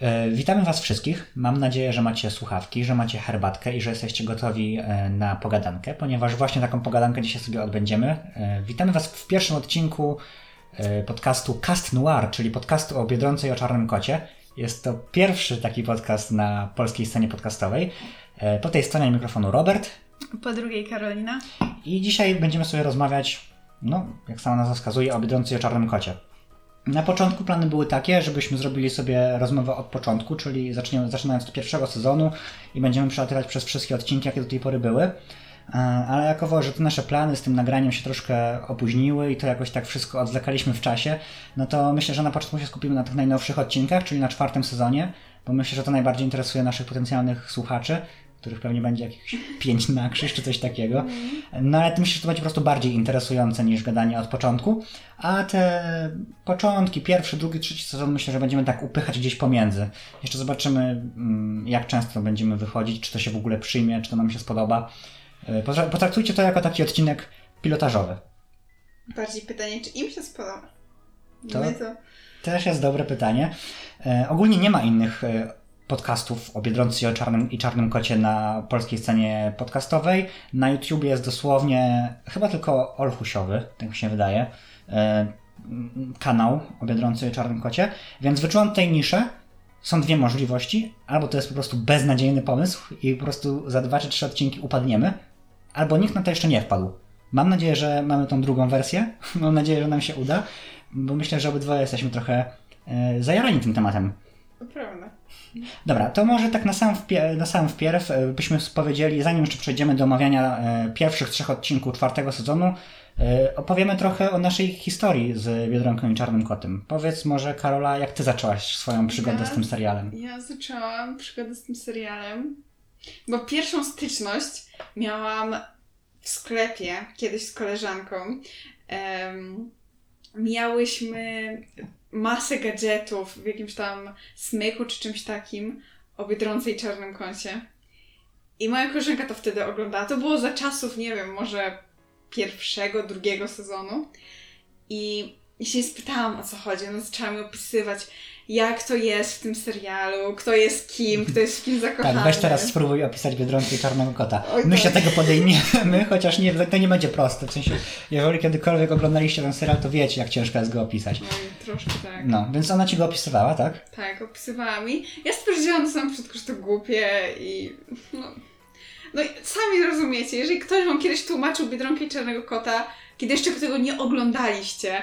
E, witamy Was wszystkich. Mam nadzieję, że macie słuchawki, że macie herbatkę i że jesteście gotowi e, na pogadankę, ponieważ właśnie taką pogadankę dzisiaj sobie odbędziemy. E, witamy Was w pierwszym odcinku podcastu Cast Noir, czyli podcastu o Biedronce i o Czarnym Kocie. Jest to pierwszy taki podcast na polskiej scenie podcastowej. Po tej stronie mikrofonu Robert. Po drugiej Karolina. I dzisiaj będziemy sobie rozmawiać, no, jak sama nazwa wskazuje, o Biedronce i o Czarnym Kocie. Na początku plany były takie, żebyśmy zrobili sobie rozmowę od początku, czyli zaczniemy, zaczynając od pierwszego sezonu i będziemy przelatywać przez wszystkie odcinki, jakie do tej pory były. E, ale jakowo, że te nasze plany z tym nagraniem się troszkę opóźniły i to jakoś tak wszystko odzlekaliśmy w czasie, no to myślę, że na początku się skupimy na tych najnowszych odcinkach, czyli na czwartym sezonie, bo myślę, że to najbardziej interesuje naszych potencjalnych słuchaczy których pewnie będzie jakieś pięć na krzyż czy coś takiego. No ale myślę, że to będzie po prostu bardziej interesujące niż gadanie od początku. A te początki, pierwszy, drugi, trzeci sezon myślę, że będziemy tak upychać gdzieś pomiędzy. Jeszcze zobaczymy, mm, jak często będziemy wychodzić, czy to się w ogóle przyjmie, czy to nam się spodoba. E, potraktujcie to jako taki odcinek pilotażowy. Bardziej pytanie, czy im się spodoba? To, to... też jest dobre pytanie. E, ogólnie nie ma innych e, podcastów o Biedronce i o czarnym, i czarnym kocie na polskiej scenie podcastowej. Na YouTube jest dosłownie chyba tylko Olhusiowy, tak mi się wydaje, e, kanał o i czarnym kocie, więc wyczułam tej niszę. Są dwie możliwości. Albo to jest po prostu beznadziejny pomysł i po prostu za dwa czy trzy odcinki upadniemy, albo nikt na to jeszcze nie wpadł. Mam nadzieję, że mamy tą drugą wersję. Mam nadzieję, że nam się uda, bo myślę, że obydwoje jesteśmy trochę e, zajarani tym tematem. To prawda. Dobra, to może tak na sam, wpie- na sam wpierw e, byśmy powiedzieli, zanim jeszcze przejdziemy do omawiania e, pierwszych trzech odcinków czwartego sezonu, e, opowiemy trochę o naszej historii z Biedronką i Czarnym Kotem. Powiedz może, Karola, jak ty zaczęłaś swoją przygodę ja, z tym serialem? Ja zaczęłam przygodę z tym serialem, bo pierwszą styczność miałam w sklepie kiedyś z koleżanką. Um, miałyśmy masę gadżetów w jakimś tam smyku czy czymś takim o Biedronce i Czarnym Kącie. I moja koleżanka to wtedy oglądała. To było za czasów, nie wiem, może pierwszego, drugiego sezonu. I, i się spytałam o co chodzi. Ona zaczęła mi opisywać jak to jest w tym serialu, kto jest kim, kto jest w kim zakochany. Tak, weź teraz spróbuj opisać Biedronkę i Czarnego Kota. Oj, My się tego podejmiemy, chociaż nie, to nie będzie proste. W sensie, jeżeli kiedykolwiek oglądaliście ten serial, to wiecie, jak ciężko jest go opisać. No, troszkę tak. No, więc ona ci go opisywała, tak? Tak, opisywała mi. Ja stwierdziłam na samym początku, że to głupie i... No, no i sami rozumiecie, jeżeli ktoś wam kiedyś tłumaczył Biedronkę i Czarnego Kota, kiedy jeszcze tego nie oglądaliście,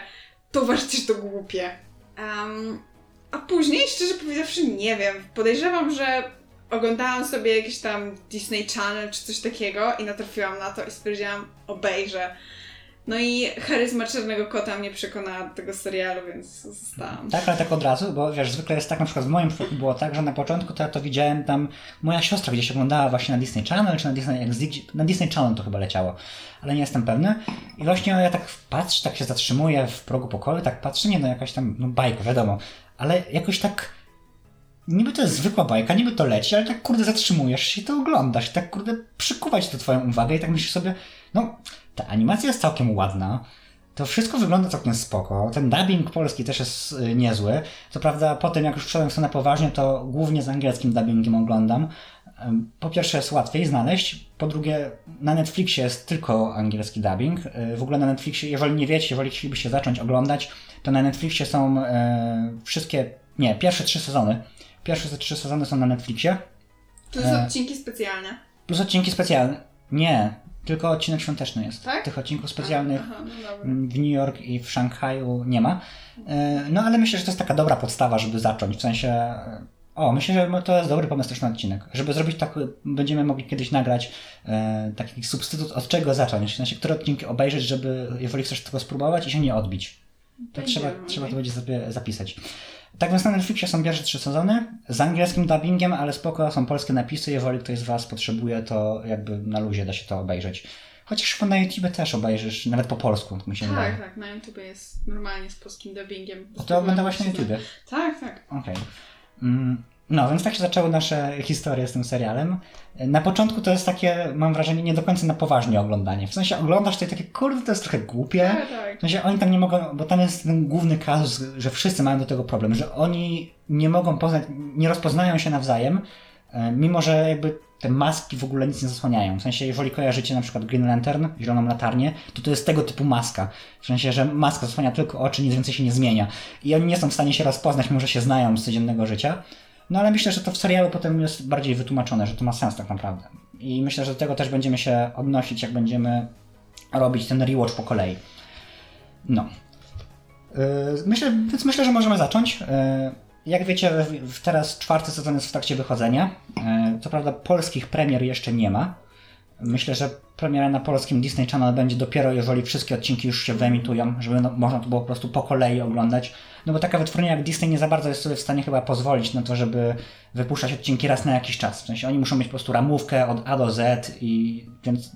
to uważacie, że to głupie. Um, a później, szczerze powiedziawszy, nie wiem. Podejrzewam, że oglądałam sobie jakiś tam Disney Channel czy coś takiego i natrafiłam na to i stwierdziłam, obejrzę. No i charyzma Czarnego Kota mnie przekonała do tego serialu, więc zostałam. Tak, ale tak od razu, bo wiesz, zwykle jest tak, na przykład w moim przypadku było tak, że na początku to ja to widziałem tam, moja siostra gdzieś oglądała właśnie na Disney Channel, czy na Disney na Disney Channel to chyba leciało, ale nie jestem pewny. I właśnie ja tak patrzę, tak się zatrzymuję w progu pokoju, tak patrzę, nie no jakaś tam, no bajka, wiadomo, ale jakoś tak niby to jest zwykła bajka, niby to leci, ale tak kurde zatrzymujesz się i to oglądasz tak kurde przykuwać to twoją uwagę i tak myślisz sobie, no ta animacja jest całkiem ładna, to wszystko wygląda całkiem spoko, ten dubbing polski też jest y, niezły, co prawda potem jak już wszedłem w stronę poważnie, to głównie z angielskim dubbingiem oglądam. Po pierwsze jest łatwiej znaleźć, po drugie na Netflixie jest tylko angielski dubbing. Y, w ogóle na Netflixie, jeżeli nie wiecie, jeżeli chcielibyście zacząć oglądać, to na Netflixie są e, wszystkie, nie, pierwsze trzy sezony. Pierwsze trzy sezony są na Netflixie. Plus e, odcinki specjalne. Plus odcinki specjalne. Nie, tylko odcinek świąteczny jest. Tak? Tych odcinków specjalnych Aha, no w New York i w Szanghaju nie ma. E, no ale myślę, że to jest taka dobra podstawa, żeby zacząć. W sensie. O, myślę, że to jest dobry pomysł też na odcinek. Żeby zrobić tak, będziemy mogli kiedyś nagrać e, taki substytut, od czego zacząć. W sensie, które odcinki obejrzeć, żeby, jeżeli chcesz tego spróbować i się nie odbić. To trzeba, trzeba to będzie sobie zapisać. Tak więc na Netflixie są pierwsze trzy sezony z angielskim dubbingiem, ale spoko, są polskie napisy. Jeżeli ktoś z Was potrzebuje, to jakby na luzie da się to obejrzeć. Chociaż chyba na YouTube też obejrzysz, nawet po polsku, mi się Tak, wydaje. tak, na YouTube jest normalnie z polskim dubbingiem. A to oglądałaś na YouTube? Tak, tak. Okej. Okay. Mm, No, więc tak się zaczęły nasze historie z tym serialem. Na początku to jest takie, mam wrażenie, nie do końca na poważnie oglądanie. W sensie oglądasz to i takie, kurde, to jest trochę głupie. Tak, tak. W sensie oni tam nie mogą, bo tam jest ten główny kazus, że wszyscy mają do tego problem, że oni nie mogą poznać, nie rozpoznają się nawzajem, e, mimo że jakby te maski w ogóle nic nie zasłaniają. W sensie, jeżeli kojarzycie na przykład Green Lantern, Zieloną Latarnię, to to jest tego typu maska. W sensie, że maska zasłania tylko oczy, nic więcej się nie zmienia. I oni nie są w stanie się rozpoznać, mimo że się znają z codziennego życia. No ale myślę, że to w serialu potem jest bardziej wytłumaczone, że to ma sens tak naprawdę. I myślę, że do tego też będziemy się odnosić, jak będziemy robić ten rewatch po kolei. No. Yy, Myślę, więc myślę, że możemy zacząć. Yy, Jak wiecie, teraz czwarty sezon jest w trakcie wychodzenia. Yy, Co prawda polskich premier jeszcze nie ma. Myślę, że premiera na polskim Disney Channel będzie dopiero, jeżeli wszystkie odcinki już się wyemitują, żeby no, można to było po prostu po kolei oglądać. No bo taka wytwórnia jak Disney nie za bardzo jest sobie w stanie chyba pozwolić na to, żeby wypuszczać odcinki raz na jakiś czas. W sensie oni muszą mieć po prostu ramówkę od A do Z i więc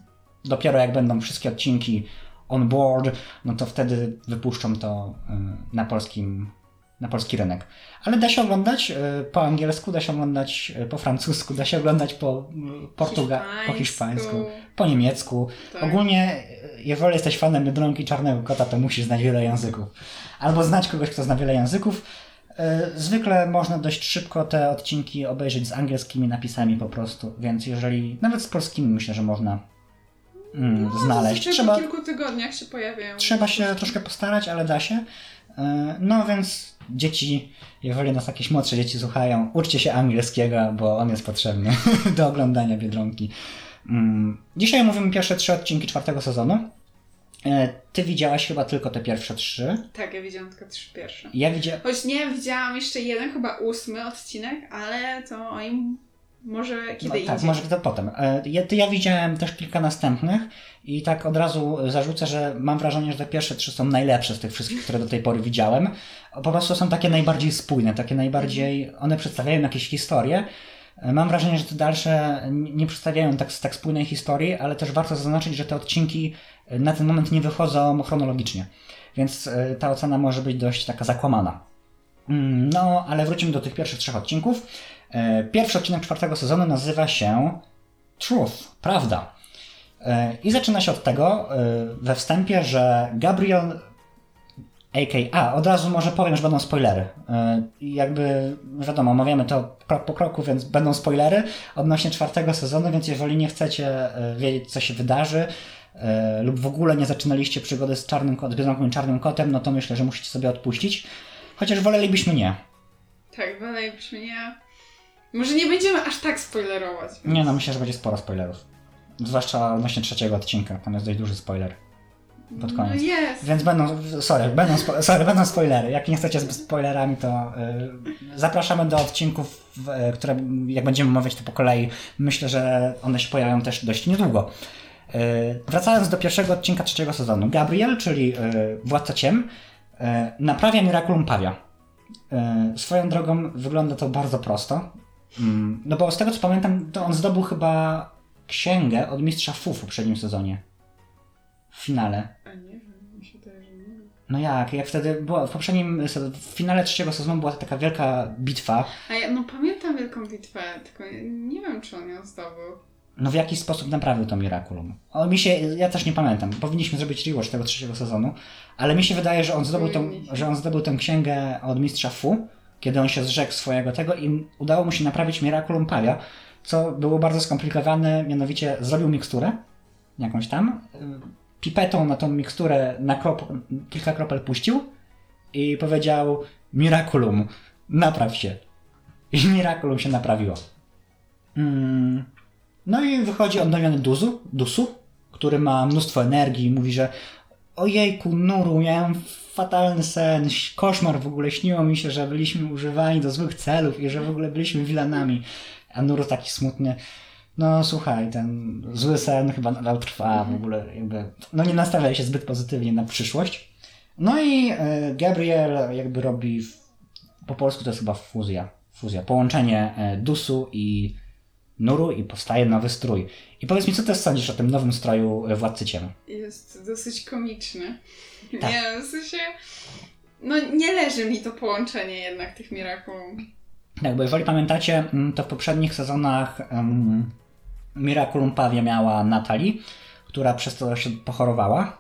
dopiero jak będą wszystkie odcinki on board, no to wtedy wypuszczą to y, na polskim na polski rynek. Ale da się oglądać y, po angielsku, da się oglądać y, po francusku, da się oglądać po y, portuga- po hiszpańsku, po niemiecku. Tak. Ogólnie, jeżeli jesteś fanem Biedronki i Czarnego Kota, to musisz znać wiele języków. Albo znać kogoś, kto zna wiele języków. Zwykle można dość szybko te odcinki obejrzeć z angielskimi napisami po prostu, więc jeżeli, nawet z polskimi myślę, że można mm, znaleźć. Zazwyczaj Trzeba, po kilku tygodniach się pojawiają. trzeba się troszkę postarać, ale da się. Y, No więc dzieci, jeżeli nas jakieś młodsze dzieci słuchają, uczcie się angielskiego, bo on jest potrzebny do oglądania Biedronki. Mm, Dzisiaj mówimy pierwsze trzy odcinki czwartego sezonu. E, Ty widziałaś chyba tylko te pierwsze trzy. Tak, ja widziałam tylko trzy pierwsze. Ja widziałem. Choć nie, widziałam jeszcze jeden, chyba ósmy odcinek, ale to o nim może kiedy No, indziej. tak, może to potem. E, Ja, ja widziałem też kilka następnych i tak od razu zarzucę, że mam wrażenie, że te pierwsze trzy są najlepsze z tych wszystkich, które do tej pory widziałem. Po prostu są takie najbardziej spójne, takie najbardziej. One przedstawiają jakieś historie. E, Mam wrażenie, że te dalsze nie przedstawiają tak, tak spójnej historii, ale też warto zaznaczyć, że te odcinki e, na ten moment nie wychodzą chronologicznie. Więc ta ocena może być dość taka zakłamana. Mm, No, ale wrócimy do tych pierwszych trzech odcinków. E, Pierwszy odcinek czwartego sezonu nazywa się Truth, prawda. E, I zaczyna się od tego e, we wstępie, że Gabriel a.k.a. Od razu może powiem, że będą spoilery. Jakby, wiadomo, omawiamy to krok po kroku, więc będą spoilery odnośnie czwartego sezonu, więc jeżeli nie chcecie wiedzieć, co się wydarzy, lub w ogóle nie zaczynaliście przygody z czarnym kot- z czarnym kotem, no to myślę, że musicie sobie odpuścić. Chociaż wolelibyśmy nie. Tak, brzmi nie. Może nie będziemy aż tak spoilerować. Nie no, myślę, że będzie sporo spoilerów. Zwłaszcza odnośnie trzeciego odcinka, tam jest dość duży spoiler. Pod No koniec. jest. Więc będą, sorry, będą, spo, sorry, będą spoilery. Jak nie chcecie z spoilerami, to y, zapraszamy do odcinków, y, które jak będziemy omawiać to po kolei, myślę, że one się pojawią też dość niedługo. Y, wracając do pierwszego odcinka trzeciego sezonu. Gabriel, czyli y, władca ciem, y, naprawia Miraculum Pawia. Y, swoją drogą wygląda to bardzo prosto. Mm, no bo z tego co pamiętam, to on zdobył chyba księgę od mistrza Fu w poprzednim sezonie. W finale. A nie wiem, mi się. No jak, jak wtedy była w poprzednim, w finale trzeciego sezonu była taka wielka bitwa. A ja no pamiętam wielką bitwę, tylko nie wiem, czy on ją zdobył. No w jakiś sposób naprawił to Miraculum. O, mi się, ja też nie pamiętam. Powinniśmy zrobić rewatch tego trzeciego sezonu, ale mi się wydaje, że on zdobył, tą, że on zdobył tę księgę od mistrza Fu, kiedy on się zrzekł swojego tego i udało mu się naprawić Miraculum Pawia, co było bardzo skomplikowane, mianowicie zrobił miksturę, jakąś tam, y, pipetą na tą miksturę na krop, kilka kropel puścił i powiedział Miraculum, napraw się. I Miraculum się naprawiło. Mm. No i wychodzi odnowiony Duzu, Dusu, który ma mnóstwo energii i mówi, że ojejku, Nuru, miałem fatalny sen, koszmar w ogóle, śniło mi się, że byliśmy używani do złych celów i że w ogóle byliśmy wilanami. A Nuru taki smutny, no słuchaj, ten zły sen chyba nadal trwa, w ogóle jakby, no nie nastawia się zbyt pozytywnie na przyszłość. No i e, Gabriel jakby robi, po polsku to jest chyba fuzja, fuzja, połączenie e, Dusu i Nuru i powstaje nowy strój. I powiedz mi, co ty sądzisz o tym nowym stroju e, Władcy Ciemu? Jest dosyć komiczny. Tak. Nie, w sensie... No nie leży mi to połączenie jednak tych Miraculum. Tak, bo jeżeli pamiętacie, mm, to w poprzednich sezonach um, Miraculum Pavia miała Natalii, która przez to się pochorowała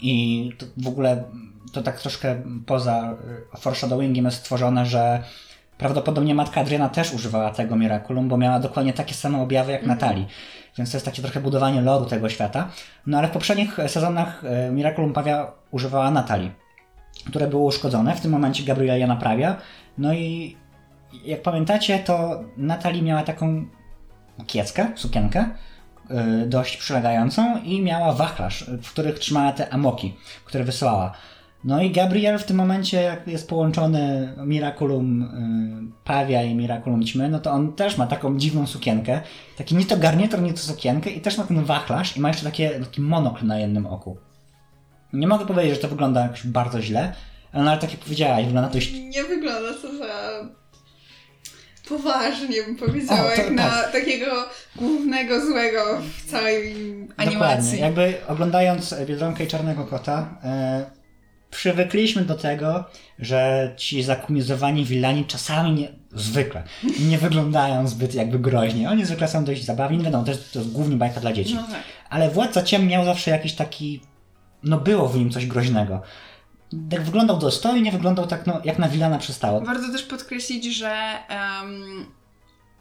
i w ogóle to tak troszkę poza y, foreshadowingiem jest stworzone, że prawdopodobnie matka Adriana też używała tego Miraculum, bo miała dokładnie takie same objawy jak Natalii. Więc to jest takie trochę budowanie loru tego świata. No ale w poprzednich sezonach y, Miraculum Pavia używała Natalii, które było uszkodzone. W tym momencie Gabriela je naprawia. No i jak pamiętacie, to Natalii miała taką kieckę, sukienkę, y, dość przylegającą i miała wachlarz, w których trzymała te amoki, które wysyłała. No i Gabriel w tym momencie, jak jest połączony Miraculum y, Pawia i Miraculum Ćmy, no to on też ma taką dziwną sukienkę, taki nie to garnitur, nie to sukienkę i też ma ten wachlarz i ma jeszcze takie, taki monokl na jednym oku. Nie mogę powiedzieć, że to wygląda jakoś bardzo źle, no ale tak jak powiedziałaś, wygląda dość... Nie wygląda to za poważnie bym powiedziała, o, to, jak tak. na takiego głównego złego w całej animacji. Dokładnie. Jakby oglądając Biedronkę i Czarnego Kota, e, przywykliśmy do tego, że ci zakumizowani wilani czasami nie, zwykle nie wyglądają zbyt jakby groźnie. Oni zwykle są dość zabawni, no wiadomo, to jest, to jest głównie bajka dla dzieci. No tak. Ale Władca Ciem miał zawsze jakiś taki, no było w nim coś groźnego tak wyglądał dostojnie, wyglądał tak no, jak na Wilana przystało. Warto też podkreślić, że um,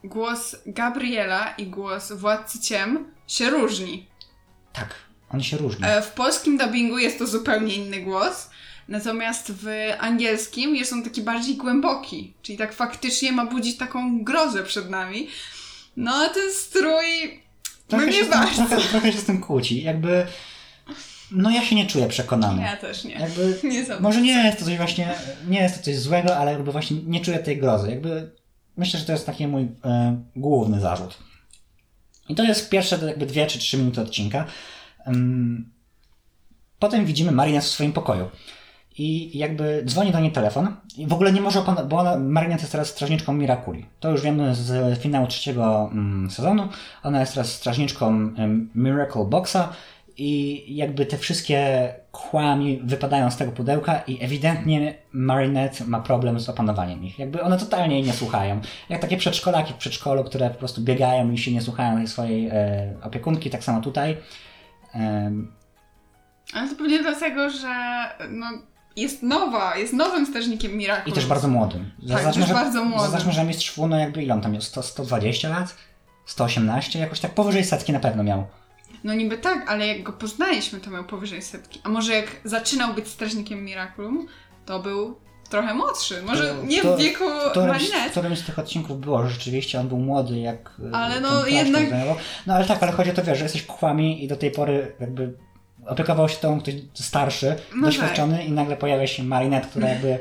głos Gabriela i głos Władcy Ciem się różni. Tak, on się różni. E, w polskim dubbingu jest to zupełnie inny głos, natomiast w angielskim jest on taki bardziej głęboki, czyli tak faktycznie ma budzić taką grozę przed nami. No a ten strój... Trochę, się, trochę, trochę się z tym kłóci. Jakby no ja się nie czuję przekonany. Ja też nie. Jakby, nie może nie jest to coś właśnie, nie jest to coś złego, ale jakby właśnie nie czuję tej grozy. Jakby myślę, że to jest taki mój e, główny zarzut. I to jest pierwsze jakby dwie czy trzy minuty odcinka. Potem widzimy Marinette w swoim pokoju. I jakby dzwoni do niej telefon i w ogóle nie może, bo Marinette jest teraz strażniczką Mirakuli. To już wiemy z finału trzeciego mm, sezonu. Ona jest teraz strażniczką um, Miracle Boxa i jakby te wszystkie kłami wypadają z tego pudełka i ewidentnie Marinette ma problem z opanowaniem ich. Jakby one totalnie jej nie słuchają. Jak takie przedszkolaki w przedszkolu, które po prostu biegają i się nie słuchają swojej e, opiekunki, tak samo tutaj. E, Ale to pewnie dlatego, że no, jest nowa, jest nowym strażnikiem Miraculous. I też bardzo młodym. Zaznaczmy, tak, że, bardzo młodym. Zaznaczmy, że mistrz no jakby ile on tam miał? 100, 120 lat? 118? Jakoś tak powyżej setki na pewno miał. No niby tak, ale jak go poznaliśmy, to miał powyżej setki. A może jak zaczynał być strażnikiem Miraculum, to był trochę młodszy. Może to, nie w wieku Marinette. W którymś z tych odcinków było, że rzeczywiście on był młody, jak e, Ale no jednak... No ale tak, ale chodzi o to, wiesz, że jesteś kłami i do tej pory jakby opiekował się tą ktoś starszy, no doświadczony tak. i nagle pojawia się Marinette, która jakby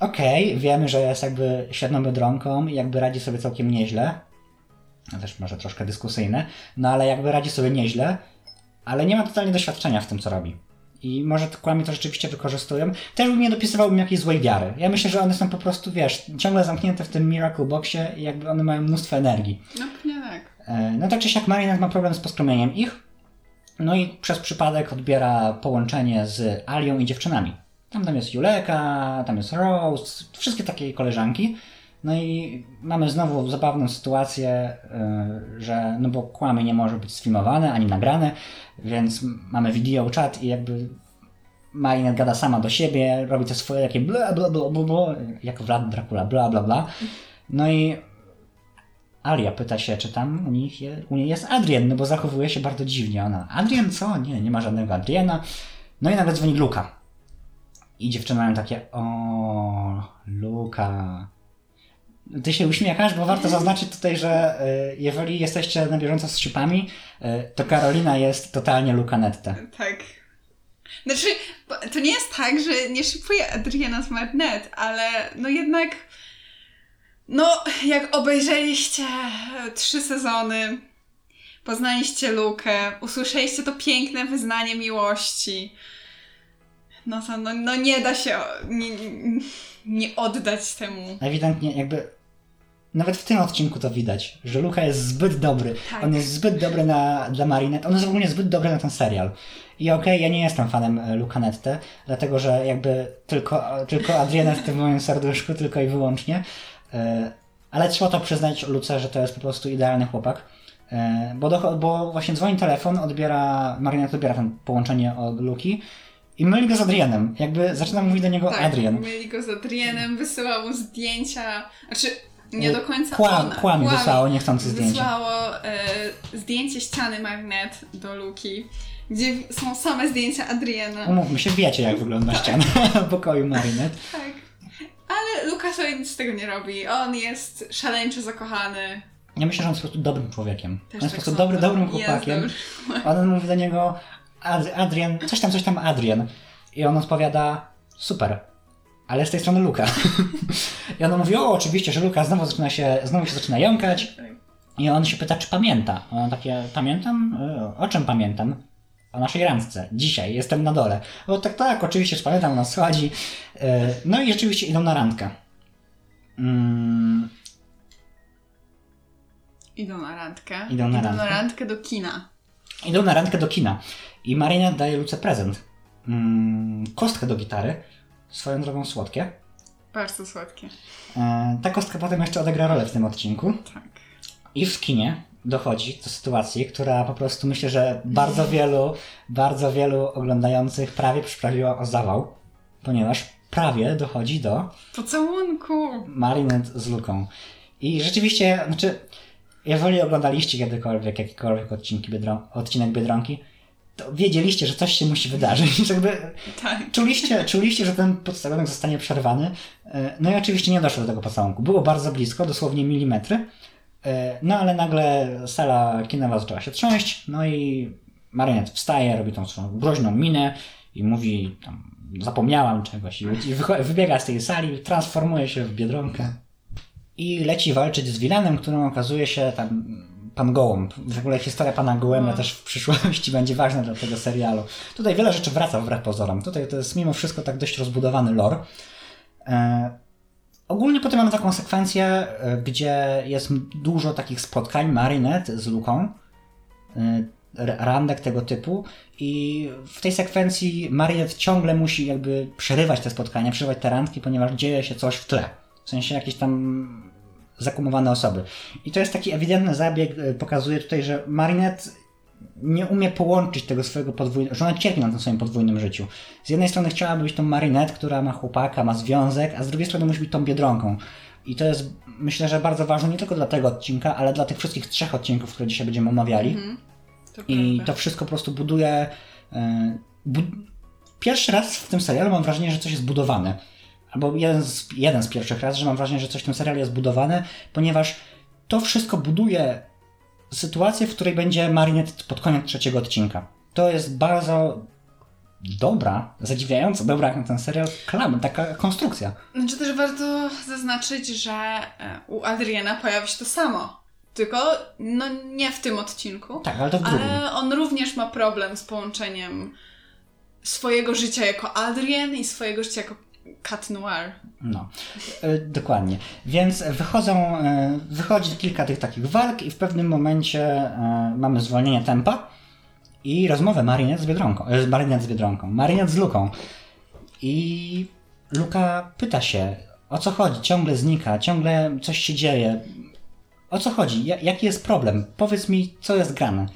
okej, okay, wiemy, że jest jakby świetną biedronką i jakby radzi sobie całkiem nieźle, też może troszkę dyskusyjne, no ale jakby radzi sobie nieźle, ale nie ma totalnie doświadczenia w tym, co robi. I może kłamie to rzeczywiście wykorzystują. Też bym nie dopisywałbym jakiejś złej wiary. Ja myślę, że one są po prostu, wiesz, ciągle zamknięte w tym Miracle Boxie i jakby one mają mnóstwo energii. No nie tak. E, no tak czy siak Marinette ma problem z poskromieniem ich, no i przez przypadek odbiera połączenie z Alią i dziewczynami. Tam, tam jest Juleka, tam jest Rose, wszystkie takie koleżanki. No i mamy znowu zabawną sytuację, e, że no bo kłamy nie może być sfilmowane ani nagrane, więc mamy video chat i jakby Marinette gada sama do siebie, robi te swoje takie bla bla bla bla, bla jak Vlad Dracula, bla bla bla. No i Alia pyta się, czy tam u, nich je, u niej jest Adrian, no bo zachowuje się bardzo dziwnie. Ona, Adrian co? Nie, nie ma żadnego Adriana. No i nawet dzwoni Luka. I dziewczyny mają takie, o, Luka. Ty się uśmiechasz, bo warto zaznaczyć tutaj, że y, jeżeli jesteście na bieżąco z szczypami, y, to Karolina jest totalnie Lucanetta. Tak. Znaczy, to nie jest tak, że nie szypuje Adriana z ale no jednak no, jak obejrzeliście trzy sezony, poznaliście Lukę, usłyszeliście to piękne wyznanie miłości, no to no, no nie da się nie, nie oddać temu. Ewidentnie jakby nawet w tym odcinku to widać, że Luka jest zbyt dobry. Tak. On jest zbyt dobry na, dla Marinette. On jest w ogóle zbyt dobry na ten serial. I okej, okay, ja nie jestem fanem e, Lucanette, dlatego że jakby tylko, tylko Adriana w tym moim serduszku, tylko i wyłącznie. E, ale trzeba to przyznać Luce, że to jest po prostu idealny chłopak. E, bo, do, bo właśnie dzwoni telefon, odbiera, Marinette odbiera ten połączenie od Luki i myli go z Adrianem. Jakby zaczyna mówić do niego Tak, Adrian. mieli go z Adrianem, wysyłał mu zdjęcia, znaczy nie do końca Kłam, ona. kłam Kłam wysłało niechcący zdjęcie. Wysłało e, zdjęcie ściany Magnet do Luki, gdzie są same zdjęcia Adriana. Umówmy się, wiecie jak wygląda ściana pokoju Marinette. Tak. Ale Luka sobie nic z tego nie robi. On jest szaleńczo zakochany. Ja myślę, że on jest po prostu dobrym człowiekiem. Też on jest tak po prostu sądzę. dobry, dobrym chłopakiem. dobry. On mówi do niego Ad Adrian, coś tam, coś tam Adrian. I on odpowiada, super, ale z tej strony Luka. I on mówi, o oczywiście, że Luka znowu zaczyna się, znowu się zaczyna jąkać. Tak. I on się pyta, czy pamięta. A On takie, pamiętam? O czym pamiętam? O naszej randce. Dzisiaj, jestem na dole. O tak, tak, oczywiście, że pamiętam, ona schodzi. E, No i rzeczywiście idą na randkę. Mm, Idą na randkę. Idą na randkę. randkę do kina. Idą na randkę do kina i Marina daje Luce prezent. Mm, kostkę do gitary, swoją drogą słodkie. Bardzo słodkie. E, ta kostka potem jeszcze odegra rolę w tym odcinku. Tak. I w kinie dochodzi do sytuacji, która po prostu myślę, że bardzo wielu, bardzo wielu oglądających prawie przyprawiła o zawał, ponieważ prawie dochodzi do Pocałunku! Marinette z Luką. I rzeczywiście, znaczy, jeżeli oglądaliście kiedykolwiek jakikolwiek odcinki Biedro- odcinek Biedronki, to wiedzieliście, że coś się musi wydarzyć. Jakby Tak. czuliście, czuliście, że ten pocałunek zostanie przerwany. E, No i oczywiście nie doszło do tego pocałunku. Było bardzo blisko, dosłownie milimetry. E, No ale nagle sala kinowa zaczęła się trząść, no i Marinette wstaje, robi tą swoją groźną minę i mówi tam, zapomniałam czegoś i wybiega z tej sali, transformuje się w Biedronkę i leci walczyć z Wilanem, którym okazuje się tam pan Gołąb. W ogóle historia pana Gołębia No. też w przyszłości będzie ważna dla tego serialu. Tutaj wiele rzeczy wraca wbrew pozorom. Tutaj to jest mimo wszystko tak dość rozbudowany lore. Ogólnie potem mamy taką sekwencję, e, gdzie jest dużo takich spotkań Marinette z Luką. E, randek tego typu i w tej sekwencji Marinette ciągle musi jakby przerywać te spotkania, przerywać te randki, ponieważ dzieje się coś w tle. W sensie jakieś tam zakumowane osoby. I to jest taki ewidentny zabieg, e, pokazuje tutaj, że Marinette nie umie połączyć tego swojego podwójnego, że ona cierpi na tym swoim podwójnym życiu. Z jednej strony chciałaby być tą Marinette, która ma chłopaka, ma związek, a z drugiej strony musi być tą Biedronką. I to jest, myślę, że bardzo ważne nie tylko dla tego odcinka, ale dla tych wszystkich trzech odcinków, które dzisiaj będziemy omawiali. To I to wszystko po prostu buduje. e, Bu Pierwszy raz w tym serialu mam wrażenie, że coś jest budowane. Albo jeden z, jeden z pierwszych raz, że mam wrażenie, że coś w tym serialu jest budowane, ponieważ to wszystko buduje sytuację, w której będzie Marinette pod koniec trzeciego odcinka. To jest bardzo dobra, zadziwiająco dobra jak na ten serial, klam, taka konstrukcja. Znaczy też warto zaznaczyć, że e, u Adriana pojawi się to samo. Tylko no nie w tym odcinku. Tak, ale to w drugim. Ale on również ma problem z połączeniem swojego życia jako Adrian i swojego życia jako Cat Noir. No, e, dokładnie. Więc wychodzą, e, wychodzi kilka tych takich walk i w pewnym momencie e, mamy zwolnienie tempa i rozmowę Marinette z Biedronką, Marinette z Biedronką, Marinette z Luką. I Luka pyta się, o co chodzi, ciągle znika, ciągle coś się dzieje. O co chodzi? Ja, jaki jest problem? Powiedz mi, co jest grane.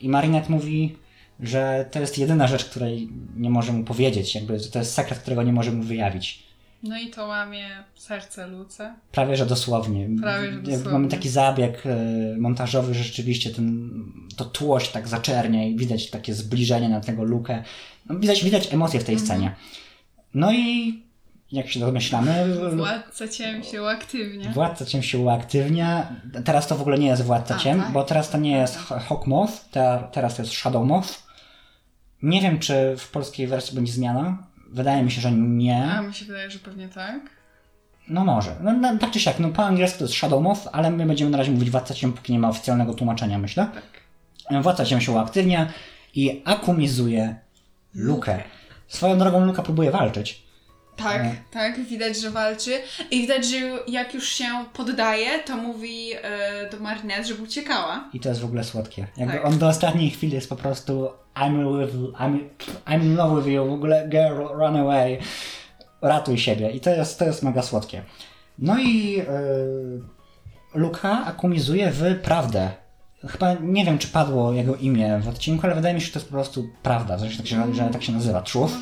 I Marinette mówi, że to jest jedyna rzecz, której nie może mu powiedzieć, jakby to jest sekret, którego nie może mu wyjawić. No i to łamie serce Luce. Prawie, że dosłownie. Prawie, że dosłownie. Mamy taki zabieg e, montażowy, że rzeczywiście ten, to tło się tak zaczernia i widać takie zbliżenie na tego lukę. No, widać, widać emocje w tej Mhm. scenie. No i jak się domyślamy, Władca ciem się uaktywnia. Władca Ciem się uaktywnia. Teraz to w ogóle nie jest Władca A, Ciem, tak? bo teraz to nie jest H- Hawkmoth, te, teraz to jest Shadowmoth. Nie wiem, czy w polskiej wersji będzie zmiana. Wydaje mi się, że nie. A mi się wydaje, że pewnie tak. No może. No, no, tak czy siak, no po angielsku to jest Shadowmoth, ale my będziemy na razie mówić Władca Ciem, póki nie ma oficjalnego tłumaczenia, myślę. Tak. Władca Ciem się uaktywnia i akumizuje Lukę. Swoją drogą Luka próbuje walczyć. Tak, E. tak, widać, że walczy. I widać, że jak już się poddaje, to mówi e, do Marinette, żeby uciekała. I to jest w ogóle słodkie. Jakby Tak. on do ostatniej chwili jest po prostu I'm, with, I'm, I'm in love with you, w ogóle girl, run away, ratuj siebie. I to jest, to jest mega słodkie. No i yy, Luka akumizuje w prawdę. Chyba nie wiem, czy padło jego imię w odcinku, ale wydaje mi się, że to jest po prostu prawda, że tak się, że tak się nazywa, Truth.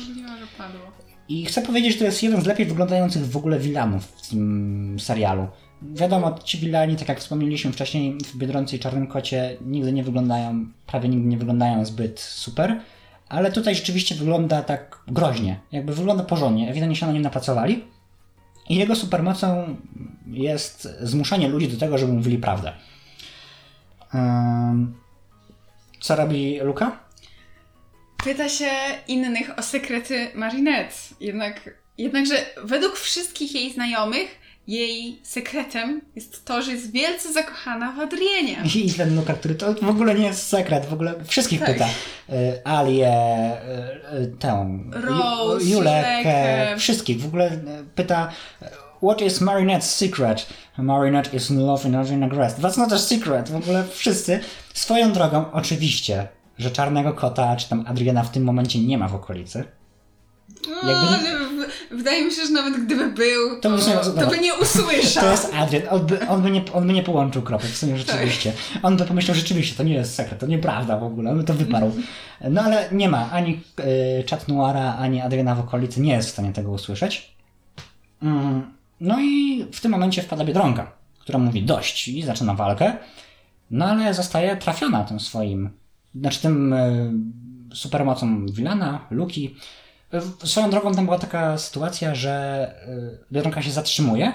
I chcę powiedzieć, że to jest jeden z lepiej wyglądających w ogóle wilanów w tym serialu. Wiadomo, ci wilani, tak jak wspomnieliśmy wcześniej w Biedronce i Czarnym Kocie, nigdy nie wyglądają, prawie nigdy nie wyglądają zbyt super, ale tutaj rzeczywiście wygląda tak groźnie, jakby wygląda porządnie, ewidentnie się na nim napracowali. I jego supermocą jest zmuszanie ludzi do tego, żeby mówili prawdę. Um, co robi Luka? Pyta się innych o sekrety Marinette. Jednak, jednakże według wszystkich jej znajomych jej sekretem jest to, że jest wielce zakochana w Adrienie. I ten Luka, który to w ogóle nie jest sekret, w ogóle wszystkich Tak. pyta. Y, Alię, y, y, tę, Rose, Ju- Julek, Julekę. e, wszystkich. W ogóle pyta, what is Marinette's secret? Marinette is in love in Adriana Grest. That's not a secret. W ogóle wszyscy. Swoją drogą, oczywiście, że Czarnego Kota, czy tam Adriana w tym momencie nie ma w okolicy. No, Jakby- w- wydaje mi się, że nawet gdyby był, To to, by sobie- to, by nie usłyszał. To jest Adrian. On by, on by, nie, on by nie połączył kropek, w sumie rzeczywiście. On by pomyślał, rzeczywiście, to nie jest sekret, to nieprawda w ogóle, on by to wyparł. No ale nie ma ani y, Chat Noira, ani Adriana w okolicy nie jest w stanie tego usłyszeć. Mm, no i w tym momencie wpada Biedronka, która mówi dość i zaczyna walkę. No ale zostaje trafiona tym swoim, znaczy tym y, supermocą Wilana, Luki. Y, Swoją drogą tam była taka sytuacja, że y, Biedronka się zatrzymuje,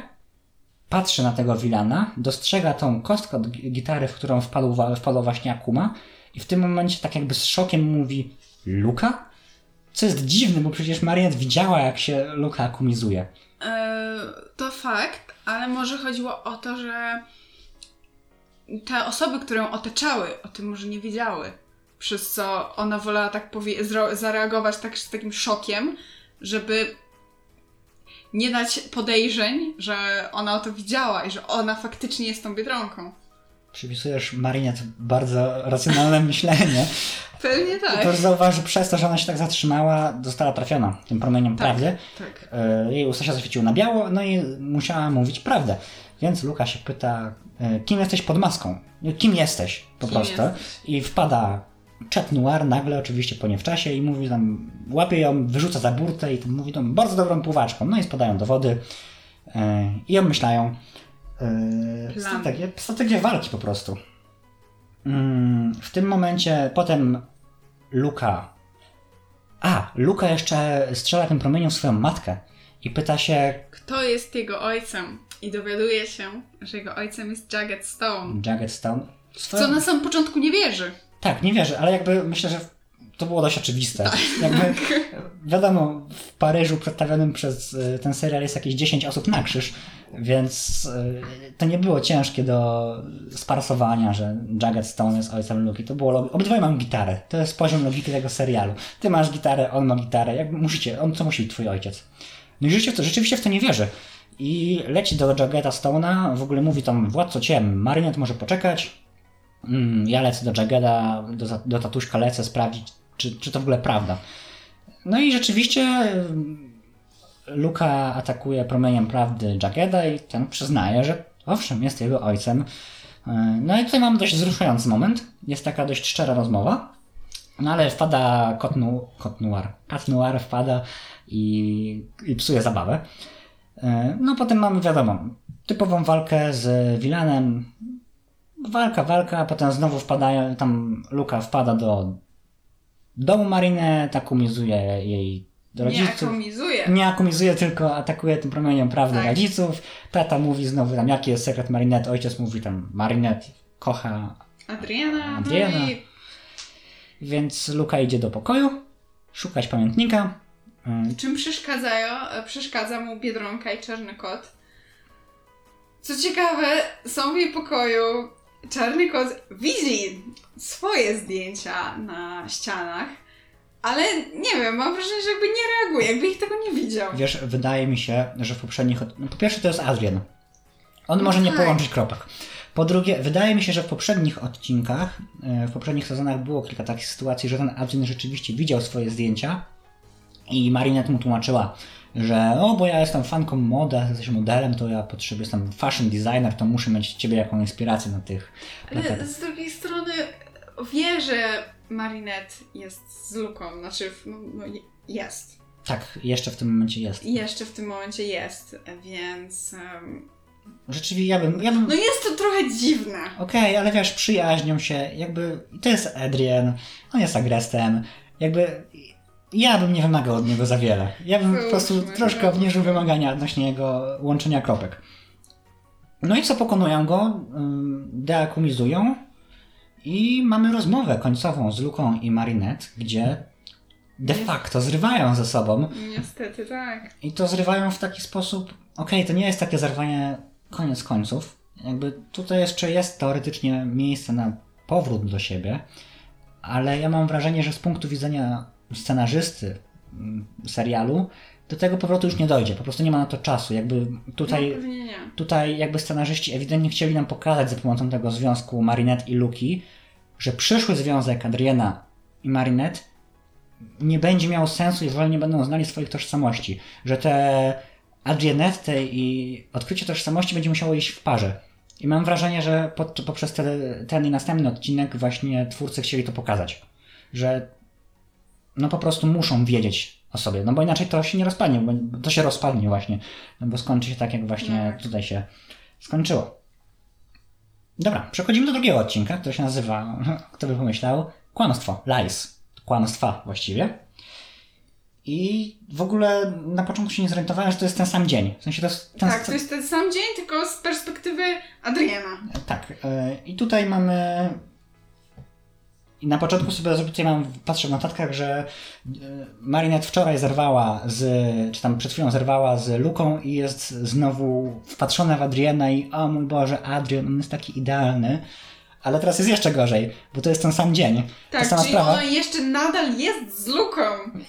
patrzy na tego Wilana, dostrzega tą kostkę od gi- gitary, w którą wpadł, wpadła właśnie Akuma i w tym momencie tak jakby z szokiem mówi Luka? Co jest dziwne, bo przecież Mariet widziała jak się Luka akumizuje. E, to fakt, ale może chodziło o to, że te osoby, które ją otaczały, o tym może nie wiedziały. Przez co ona wolała tak powie- zareagować tak z takim szokiem, żeby nie dać podejrzeń, że ona o to widziała i że ona faktycznie jest tą biedronką. Przypisujesz Marinet bardzo racjonalne myślenie. Pewnie tak. to zauważ, że przez to, że ona się tak zatrzymała, została trafiona tym promieniem Tak. prawdy. Tak. E, Jej usta się zaświeciły na biało, no i musiała mówić prawdę. Więc Luka się pyta, e, kim jesteś pod maską? Kim jesteś po Kim prostu? jesteś? I wpada Chat Noir nagle, oczywiście po niewczasie i mówi tam, łapie ją, wyrzuca za burtę i tam mówi tą bardzo dobrą pływaczką. No i spadają do wody e, i obmyślają e, Plan. strategię, strategię walki po prostu. Mm, w tym momencie potem Luka a, Luka jeszcze strzela tym promieniem w swoją matkę i pyta się, Kto jest jego ojcem? I dowiaduje się, że jego ojcem jest Jagged Stone. Jagged Stone. W Swoją... co na samym początku nie wierzy. Tak, nie wierzę, ale jakby myślę, że to było dość oczywiste. Jakby, wiadomo, w Paryżu przedstawionym przez y, ten serial jest jakieś 10 osób na krzyż, więc y, to nie było ciężkie do sparsowania, że Jagged Stone jest ojcem Luki. To było Obydwoje mam gitarę. To jest poziom logiki tego serialu. Ty masz gitarę, on ma gitarę. Jakby musicie, on co musi twój ojciec. No i rzeczywiście w to, rzeczywiście w to nie wierzy. I leci do Jaggeda Stone'a, w ogóle mówi tam, władco ciem, Marinette może poczekać, Mm, ja lecę do Jaggeda, do, do tatuśka lecę sprawdzić, czy, czy to w ogóle prawda. No i rzeczywiście mm, Luka atakuje promieniem prawdy Jaggeda i ten przyznaje, że owszem, jest jego ojcem. E, No i tutaj mamy dość wzruszający moment. Jest taka dość szczera rozmowa. No ale wpada kot, nu, kot noir. Kat noir wpada i, i psuje zabawę. E, No potem mamy wiadomo, typową walkę z Wilanem, walka, walka, potem znowu wpadają, tam Luka wpada do domu Marinę, akumizuje jej Nie rodziców. atomizuje. Nie akumizuje, tylko atakuje tym promieniem prawdy Tak. rodziców. Tata mówi znowu tam, jaki jest sekret Marinette. Ojciec mówi tam, Marinette kocha, Adriana, Adriana. No i więc Luka idzie do pokoju, szukać pamiętnika. Mm, czym przeszkadzają? Przeszkadza mu Biedronka i Czarny Kot. Co ciekawe, są w jej pokoju. Czarny Kot widzi swoje zdjęcia na ścianach, ale nie wiem, mam wrażenie, że jakby nie reaguje, jakby ich tego nie widział. Wiesz, wydaje mi się, że w poprzednich. No, po pierwsze, to jest Adrian. On No może nie tak. połączyć kropek. Po drugie, wydaje mi się, że w poprzednich odcinkach, e, w poprzednich sezonach było kilka takich sytuacji, że ten Adrian rzeczywiście widział swoje zdjęcia i Marinette mu tłumaczyła, że o, bo ja jestem fanką moda, jesteś modelem, to ja potrzebuję, jestem fashion designer, to muszę mieć ciebie jako inspirację na tych... Ale z drugiej strony wie, że Marinette jest z Luką, znaczy no, no, jest. Tak, jeszcze w tym momencie jest. Jeszcze w tym momencie jest, więc... Um, Rzeczywiście, ja bym... Ja bym... no jest to trochę dziwne. Okej, ale wiesz, przyjaźnią się, jakby to jest Adrian, on jest agrestem, jakby ja bym nie wymagał od niego za wiele. Ja bym po prostu troszkę obniżył wymagania odnośnie jego łączenia kropek. No i co, pokonują go, deakumizują i mamy rozmowę końcową z Luką i Marinette, gdzie de facto zrywają ze sobą Niestety tak. i to zrywają w taki sposób. Okej, to nie jest takie zerwanie koniec końców. Jakby tutaj jeszcze jest teoretycznie miejsce na powrót do siebie, ale ja mam wrażenie, że z punktu widzenia scenarzysty mm, serialu do tego powrotu już nie dojdzie. Po prostu nie ma na to czasu. Jakby tutaj, No, tutaj jakby scenarzyści ewidentnie chcieli nam pokazać za pomocą tego związku Marinette i Luki, że przyszły związek Adriana i Marinette nie będzie miał sensu, jeżeli nie będą znali swoich tożsamości. Że te Adrianette i odkrycie tożsamości będzie musiało iść w parze. I mam wrażenie, że pod, poprzez te, ten i następny odcinek właśnie twórcy chcieli to pokazać. Że no po prostu muszą wiedzieć o sobie, no bo inaczej to się nie rozpadnie, bo to się rozpadnie właśnie, no bo skończy się tak, jak właśnie Tak. tutaj się skończyło. Dobra, przechodzimy do drugiego odcinka, który się nazywa, kto by pomyślał, Kłamstwo, Lies. Kłamstwa właściwie. I w ogóle na początku się nie zorientowałem, że to jest ten sam dzień. W sensie to jest ten Tak, to jest ten sam dzień, tylko z perspektywy Adriana. tak. e, I tutaj mamy. I na początku sobie tutaj mam, patrzę w notatkach, że e, Marinette wczoraj zerwała z, czy tam przed chwilą zerwała z Luką i jest znowu wpatrzona w Adriana i o mój Boże, Adrian, on jest taki idealny. Ale teraz jest jeszcze gorzej, bo to jest ten sam dzień. Tak, ta sama czyli sprawa. ona jeszcze nadal jest z Luką.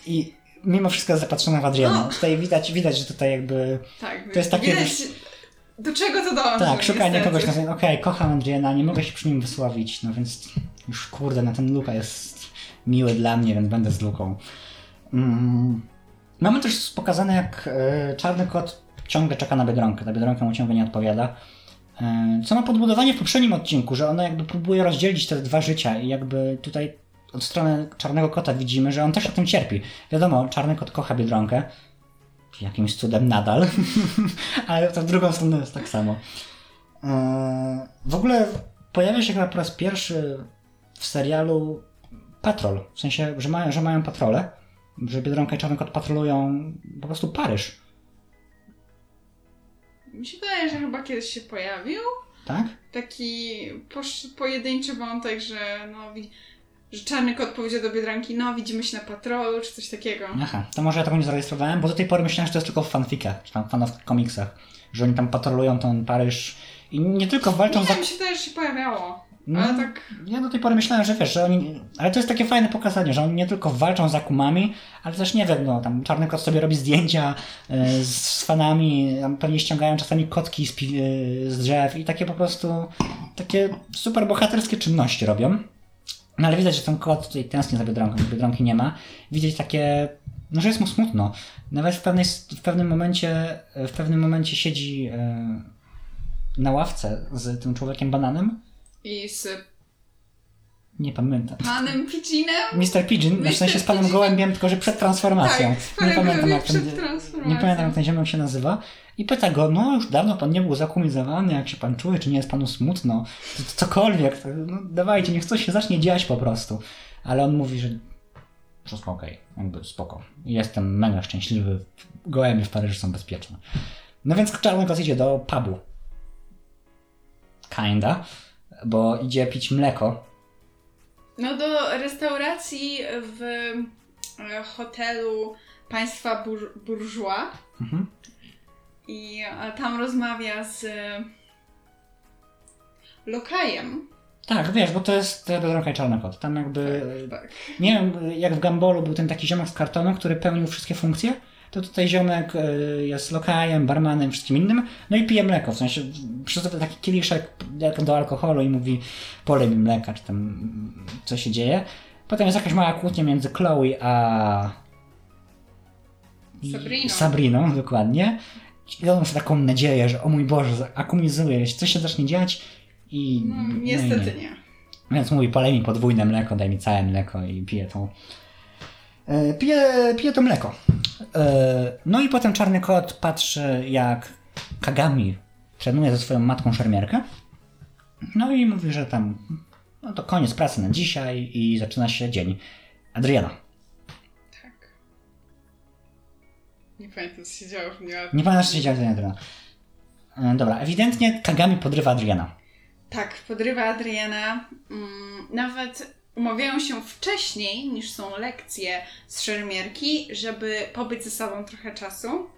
I mimo wszystko jest zapatrzona w Adriana. No. Tutaj widać, widać, że tutaj jakby Tak, To jest takie widać, do czego to dąży. Tak, szukanie kogoś na zasadzie, okej, kocham Adriana, nie mogę się przy nim wysłowić, no więc już kurde, no ten Luka jest miły dla mnie, więc będę z Luką. Mm. Mamy też pokazane, jak e, czarny kot ciągle czeka na Biedronkę, ta Biedronka mu ciągle nie odpowiada. E, co ma podbudowanie w poprzednim odcinku, że ona jakby próbuje rozdzielić te dwa życia i jakby tutaj od strony czarnego kota widzimy, że on też o tym cierpi. Wiadomo, czarny kot kocha Biedronkę, jakimś cudem nadal, ale to w drugą stronę jest tak samo. Eee, W ogóle pojawia się chyba po raz pierwszy w serialu patrol. W sensie, że mają, że mają patrole, że Biedronka i Czarny Kot patrolują po prostu Paryż, Mi się wydaje, że chyba kiedyś się pojawił tak? taki posz, pojedynczy wątek, że no, że czarny kot powiedział do Biedronki, no widzimy się na patrolu, czy coś takiego. Aha, to może ja tego nie zarejestrowałem, bo do tej pory myślałem, że to jest tylko w fanfikach, czy tam fanów komiksach, że oni tam patrolują ten Paryż i nie tylko walczą Nie, za... mi się że się pojawiało. No, Ale tak, Ja do tej pory myślałem, że wiesz, że oni. Ale to jest takie fajne pokazanie, że oni nie tylko walczą z akumami, ale też nie wiem, no tam czarny kot sobie robi zdjęcia e, z fanami, tam pewnie ściągają czasami kotki z, e, z drzew i takie po prostu takie super bohaterskie czynności robią. No ale widać, że ten kot tutaj tęskni za Biedronką, Biedronki nie ma. Widać takie, no że jest mu smutno. Nawet w, pewnej, w pewnym momencie, w pewnym momencie siedzi e, na ławce z tym człowiekiem bananem. i z Nie pamiętam. panem Pidgeinem? Mr. W Mr. sensie z panem. Gołębiem, tylko że przed transformacją. Tak, nie, pamiętam, jak ten, nie pamiętam jak ten ziomek się nazywa. I pyta go, no już dawno pan nie był zakumizowany, jak się pan czuje, czy nie jest panu smutno, to, to cokolwiek, to, no dawajcie, niech coś się zacznie dziać po prostu. Ale on mówi, że wszystko okej, jakby spoko. Jestem mega szczęśliwy, gołębie w Paryżu są bezpieczne. No więc Czarny Kot idzie do pubu. Kinda, bo idzie pić mleko No do restauracji w e, hotelu państwa bur burżua Mhm. i e, tam rozmawia z e, lokajem. Tak, wiesz, bo to jest i Czarny Kot. Tam jakby, Tak. nie wiem, jak w Gumbolu był ten taki ziomek z kartonu, który pełnił wszystkie funkcje, to tutaj ziomek y, jest lokajem, barmanem, wszystkim innym, no i pije mleko, w sensie przystawia taki kieliszek do alkoholu i mówi polej mi mleka, czy tam co się dzieje. Potem jest jakaś mała kłótnia między Chloe a Sabriną. Sabriną, dokładnie. I on ma taką nadzieję, że o mój Boże, akumulizuje się, coś się zacznie dziać i... No, no i niestety nie. Więc mówi, polej mi podwójne mleko, daj mi całe mleko i piję tą... E, Piję, piję to mleko. E, No i potem czarny kot patrzy, jak Kagami trenuje ze swoją matką szermierkę. No i mówi, że tam no to koniec pracy na dzisiaj i zaczyna się dzień Adriana. Tak. Nie pamiętam, co się działo w dniu. Nie pamiętam, co się dzieje z Adriana. E, Dobra, ewidentnie Kagami podrywa Adriana. Tak, podrywa Adriana. Mm, nawet umawiają się wcześniej niż są lekcje z szermierki, żeby pobyć ze sobą trochę czasu.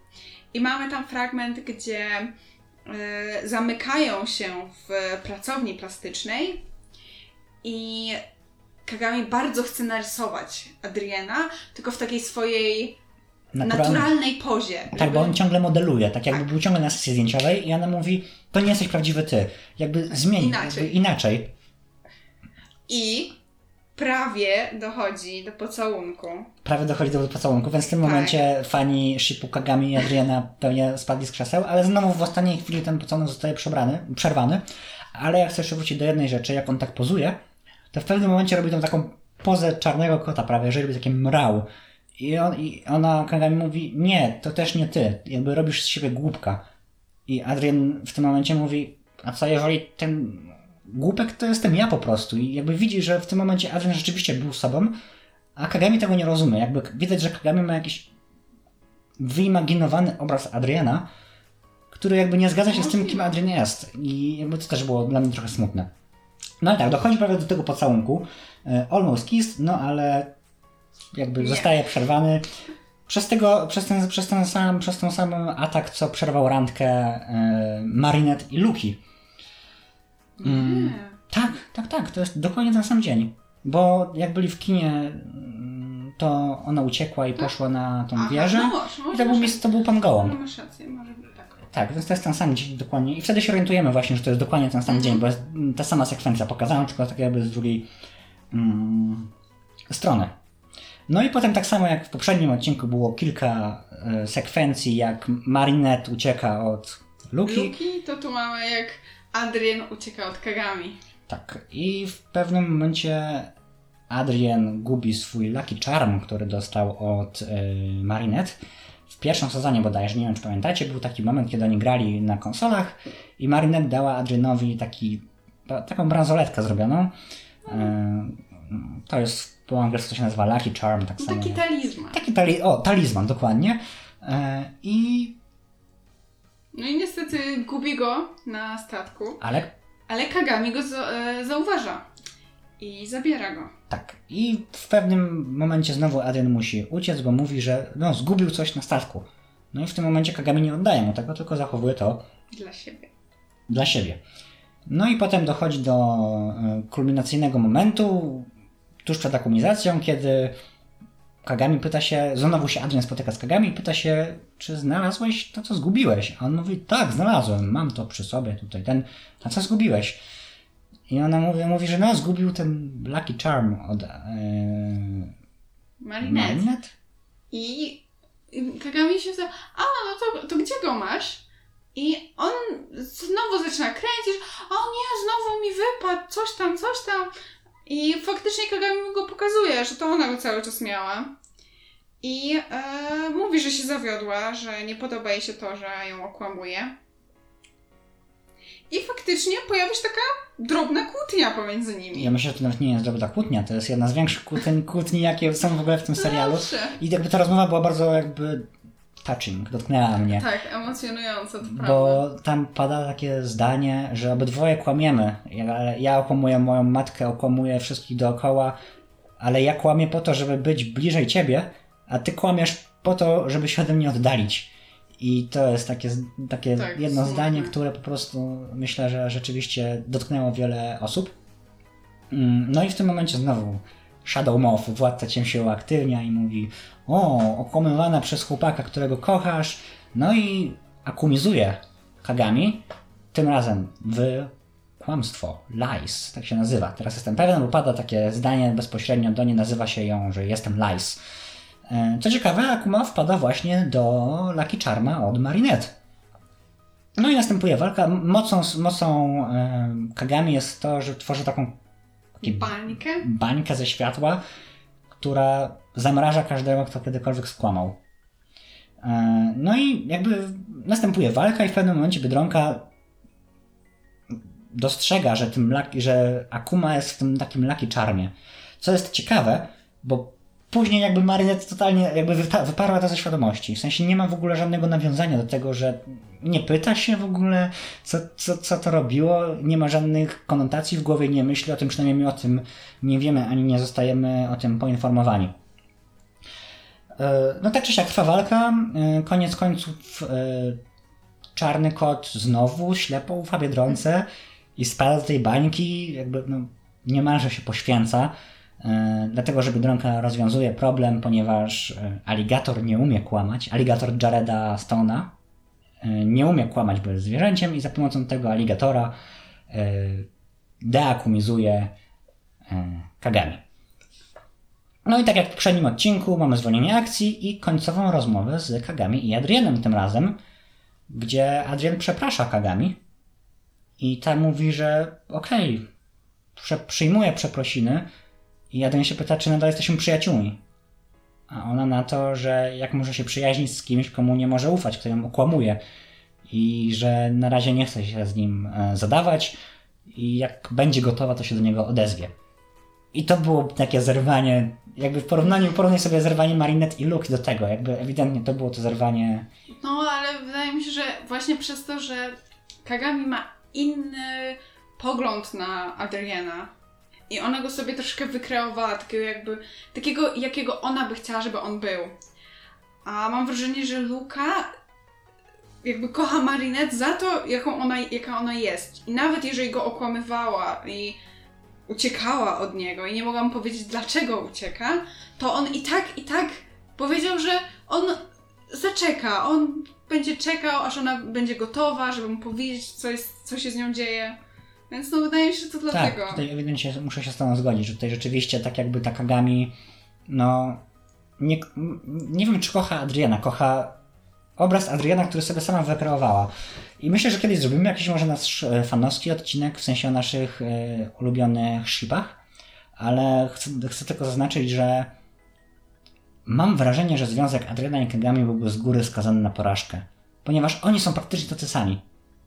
I mamy tam fragment, gdzie e, zamykają się w pracowni plastycznej i Kagami bardzo chce narysować Adriana, tylko w takiej swojej naturalnej pozie. Tak, żeby- bo on ciągle modeluje, tak jakby Tak. był ciągle na sesji zdjęciowej i ona mówi, to nie jesteś prawdziwy ty. Jakby zmień, inaczej. Jakby inaczej. I prawie dochodzi do pocałunku. Prawie dochodzi do pocałunku, więc w tym Tak. momencie fani Shipu Kagami i Adriana pewnie spadli z krzeseł, ale znowu w ostatniej chwili ten pocałunek zostaje przebrany, przerwany. Ale ja chcę jeszcze wrócić do jednej rzeczy, jak on tak pozuje, to w pewnym momencie robi tą taką pozę czarnego kota prawie, że robi takie mrał. I, on, I ona Kagami mówi, nie, to też nie ty, jakby robisz z siebie głupka. I Adrian w tym momencie mówi, a co jeżeli ten głupek to jestem ja po prostu. I jakby widzi, że w tym momencie Adrian rzeczywiście był sobą, a Kagami tego nie rozumie. Jakby widać, że Kagami ma jakiś wyimaginowany obraz Adriana, który jakby nie zgadza się z tym, kim Adrian jest. I jakby to też było dla mnie trochę smutne. No i tak, dochodzi prawie do tego pocałunku. E, Almost kissed, no ale jakby Nie. zostaje przerwany. Przez, tego, przez, ten, przez, ten sam, przez ten sam atak, co przerwał randkę e, Marinette i Luki. Mm. Tak, tak, tak, to jest dokładnie ten sam dzień. Bo jak byli w kinie, mm, to ona uciekła i poszła na tą Aha, wieżę. no może, I to był, to był pan Gołąb. Masz rację, może być tak. Tak, więc to jest ten sam dzień dokładnie. I wtedy się orientujemy właśnie, że to jest dokładnie ten sam dzień, bo jest mm, ta sama sekwencja pokazana, tylko tak jakby z drugiej mm, strony. No i potem tak samo jak w poprzednim odcinku było kilka e, sekwencji, jak Marinette ucieka od Luki. Luki to tu mamy jak Adrian ucieka od Kagami. Tak. I w pewnym momencie Adrian gubi swój Lucky Charm, który dostał od y, Marinette. W pierwszym sezonie bodajże, nie wiem czy pamiętacie, był taki moment, kiedy oni grali na konsolach i Marinette dała Adrianowi taki, ta- taką bransoletkę zrobioną. Y, to jest po angielsku to się nazywa Lucky Charm, tak No samo. taki talizman. taki tali- o, talizman, dokładnie. Y, I, No i niestety gubi go na statku, ale ale Kagami go za- e, zauważa i zabiera go. Tak. I w pewnym momencie znowu Adrian musi uciec, bo mówi, że no, zgubił coś na statku. No i w tym momencie Kagami nie oddaje mu tego, tylko zachowuje to Dla siebie. dla siebie. No i potem dochodzi do e, kulminacyjnego momentu, tuż przed akumizacją, kiedy Kagami pyta się, znowu się Adrian spotyka z Kagami i pyta się, czy znalazłeś to, co zgubiłeś? A on mówi, tak, znalazłem, mam to przy sobie tutaj, ten, a co zgubiłeś? I ona mówi, mówi że no, zgubił ten Lucky Charm od e, Marinette. Marinette? I Kagami się pyta, a no to, to gdzie go masz? I on znowu zaczyna kręcić, o nie, znowu mi wypadł, coś tam, coś tam. I faktycznie Kagami mu go pokazuje, że to ona go cały czas miała. I e, mówi, że się zawiodła, że nie podoba jej się to, że ją okłamuje. I faktycznie pojawia się taka drobna kłótnia pomiędzy nimi. Ja myślę, że to nawet nie jest dobra kłótnia, to jest jedna z większych kłótni, kłótni jakie są w ogóle w tym serialu. Zawsze. I jakby ta rozmowa była bardzo jakby touching, dotknęła mnie. Tak, emocjonująco, to prawda. Bo tam pada takie zdanie, że obydwoje kłamiemy. Ja, ja okłamuję moją matkę, okłamuję wszystkich dookoła, ale ja kłamię po to, żeby być bliżej ciebie, a ty kłamiesz po to, żeby się ode mnie oddalić. I to jest takie, takie Tak, jedno smutne. zdanie, które po prostu myślę, że rzeczywiście dotknęło wiele osób. Mm, No i w tym momencie znowu Shadow Moth, władca ciem się uaktywnia i mówi o, okłamywana przez chłopaka, którego kochasz, no i akumizuje Kagami, tym razem w kłamstwo, lies, tak się nazywa. Teraz jestem pewien, bo pada takie zdanie bezpośrednio do niej, nazywa się ją, że jestem lies. E, co ciekawe, Akuma wpada właśnie do Lucky Charma od Marinette. No i następuje walka. Mocą, mocą e, Kagami jest to, że tworzy taką Bańkę? bańkę ze światła, która zamraża każdego, kto kiedykolwiek skłamał. E, No i jakby następuje walka i w pewnym momencie Biedronka dostrzega, że, tym laki, że Akuma jest w tym takim Lucky Charmie. Co jest ciekawe, bo później jakby Marinette totalnie jakby wyparła to ze świadomości. W sensie nie ma w ogóle żadnego nawiązania do tego, że nie pyta się w ogóle, co, co, co to robiło, nie ma żadnych konotacji w głowie, nie myśli o tym, przynajmniej my o tym nie wiemy, ani nie zostajemy o tym poinformowani. E, No tak czy siak trwa walka, e, koniec końców e, czarny kot znowu ślepo ufa Biedronce i spada do tej bańki, jakby no, niemalże się poświęca, dlatego że Biedronka rozwiązuje problem, ponieważ aligator nie umie kłamać, aligator Jareda Stone'a e, nie umie kłamać, bo jest zwierzęciem i za pomocą tego aligatora deakumizuje Kagami. No i tak jak w poprzednim odcinku mamy zwolnienie akcji i końcową rozmowę z Kagami i Adrianem tym razem, gdzie Adrian przeprasza Kagami i ta mówi, że okej, prze- przyjmuje przeprosiny i Adrian się pyta, czy nadal jesteśmy przyjaciółmi. A ona na to, że jak może się przyjaźnić z kimś, komu nie może ufać, kto ją okłamuje i że na razie nie chce się z nim e, zadawać i jak będzie gotowa, to się do niego odezwie. I to było takie zerwanie, jakby w porównaniu, porównaj sobie zerwanie Marinette i Luke do tego, jakby ewidentnie to było to zerwanie No, ale wydaje mi się, że właśnie przez to, że Kagami ma inny pogląd na Adriana i ona go sobie troszkę wykreowała, takiego jakby, takiego jakiego ona by chciała, żeby on był. A mam wrażenie, że Luka jakby kocha Marinette za to, jaką ona, jaka ona jest. I nawet jeżeli go okłamywała i uciekała od niego i nie mogłam powiedzieć, dlaczego ucieka, to on i tak, i tak powiedział, że on zaczeka. On będzie czekał, aż ona będzie gotowa, żeby mu powiedzieć, co, jest, co się z nią dzieje. Więc no wydaje mi się, że to dlatego. Tak, tutaj ewidentnie muszę się z Tobą zgodzić, że tutaj rzeczywiście tak jakby ta Kagami, no nie, nie wiem czy kocha Adriana, kocha obraz Adriana, który sobie sama wykreowała. I myślę, że kiedyś zrobimy jakiś może nasz e, fanowski odcinek, w sensie o naszych e, ulubionych shipach, ale chcę, chcę tylko zaznaczyć, że mam wrażenie, że związek Adriana i Kagami byłby z góry skazany na porażkę, ponieważ oni są praktycznie tacy sami.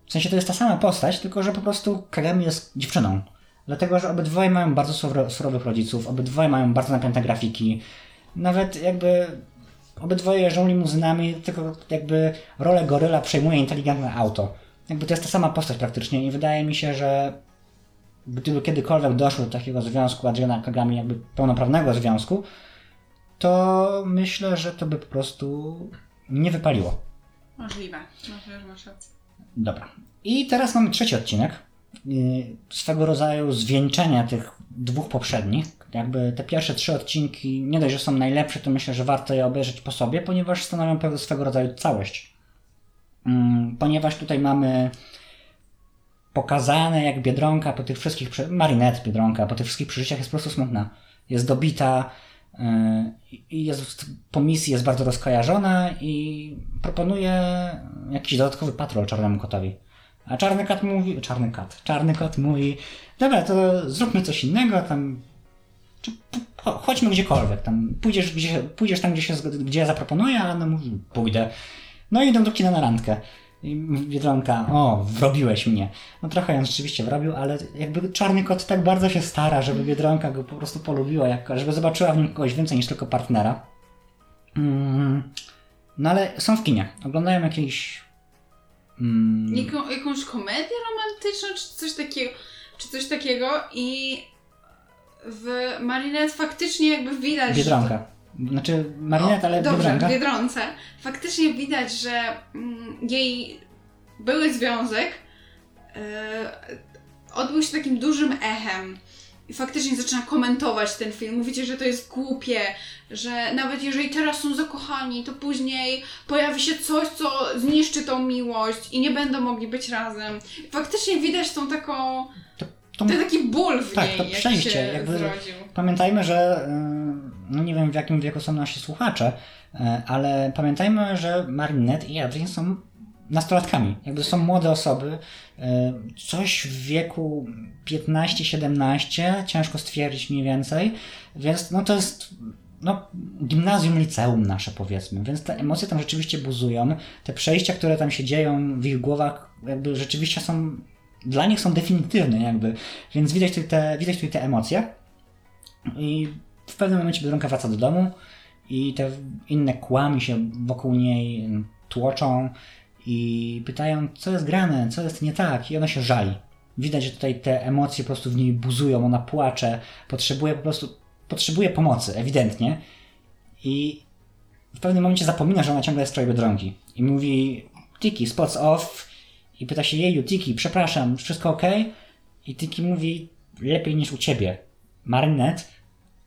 W sensie to jest ta sama postać, tylko że po prostu Kagami jest dziewczyną. Dlatego, że obydwoje mają bardzo surowych rodziców, obydwoje mają bardzo napięte grafiki. Nawet jakby obydwoje jeżdżą limuzynami, tylko jakby rolę goryla przejmuje inteligentne auto. Jakby to jest ta sama postać praktycznie i wydaje mi się, że gdyby kiedykolwiek doszło do takiego związku Adriana Kagami, jakby pełnoprawnego związku, to myślę, że to by po prostu nie wypaliło. Możliwe. Możliwe, masz rację. Dobra. I teraz mamy trzeci odcinek. Yy, Swego rodzaju zwieńczenia tych dwóch poprzednich. Jakby te pierwsze trzy odcinki, nie dość, że są najlepsze, to myślę, że warto je obejrzeć po sobie, ponieważ stanowią pewien swego rodzaju całość. Mm, Ponieważ tutaj mamy pokazane, jak Biedronka po tych wszystkich, Marinette Biedronka po tych wszystkich przeżyciach jest po prostu smutna. Jest dobita yy, i jest, po misji jest bardzo rozkojarzona i proponuje jakiś dodatkowy patrol czarnemu kotowi. A czarny kat mówi, czarny kat, czarny kot mówi, dobra, to zróbmy coś innego, tam, czy, cho- chodźmy gdziekolwiek, tam, pójdziesz, gdzie, pójdziesz tam, gdzie, się, gdzie ja zaproponuję, a ona mówi, pójdę. No i idą do kina na randkę. Biedronka, o, wrobiłeś mnie. No trochę ją rzeczywiście wrobił, ale jakby czarny kot tak bardzo się stara, żeby Biedronka go po prostu polubiła, jak, żeby zobaczyła w nim kogoś więcej niż tylko partnera. Mm, no ale są w kinie, oglądają jakiś... Mm, Jaką, jakąś komedię romantyczną, czy coś takiego, czy coś takiego i w Marinette faktycznie jakby widać, że Biedronka. Znaczy Marinette, ale Dobrze, Biedronka. w Biedronce. Faktycznie widać, że mm, jej były związek e, odbył się takim dużym echem. I faktycznie zaczyna komentować ten film. Mówicie, że to jest głupie, że nawet jeżeli teraz są zakochani, to później pojawi się coś, co zniszczy tą miłość i nie będą mogli być razem. I faktycznie widać tą taką. To, ten taki ból w Tak, niej, to przejście, jakby- zrodził. Pamiętajmy, że no nie wiem w jakim wieku są nasi słuchacze, e, ale pamiętajmy, że Marinette i Adrien są nastolatkami. Jakby są młode osoby, e, coś w wieku 15-17, ciężko stwierdzić mniej więcej, więc no to jest no, gimnazjum, liceum nasze powiedzmy, więc te emocje tam rzeczywiście buzują. Te przejścia, które tam się dzieją w ich głowach, jakby rzeczywiście są, dla nich są definitywne jakby, więc widać tutaj te, widać tutaj te emocje. I w pewnym momencie Biedronka wraca do domu i te inne kłami się wokół niej tłoczą i pytają, co jest grane, co jest nie tak i ona się żali. Widać, że tutaj te emocje po prostu w niej buzują, ona płacze, potrzebuje po prostu, potrzebuje pomocy, ewidentnie. I w pewnym momencie zapomina, że ona ciągle jest w Biedronki. I mówi, Tiki, spots off. I pyta się, jeju, Tiki, przepraszam, wszystko ok? I Tiki mówi, lepiej niż u ciebie. Marinette,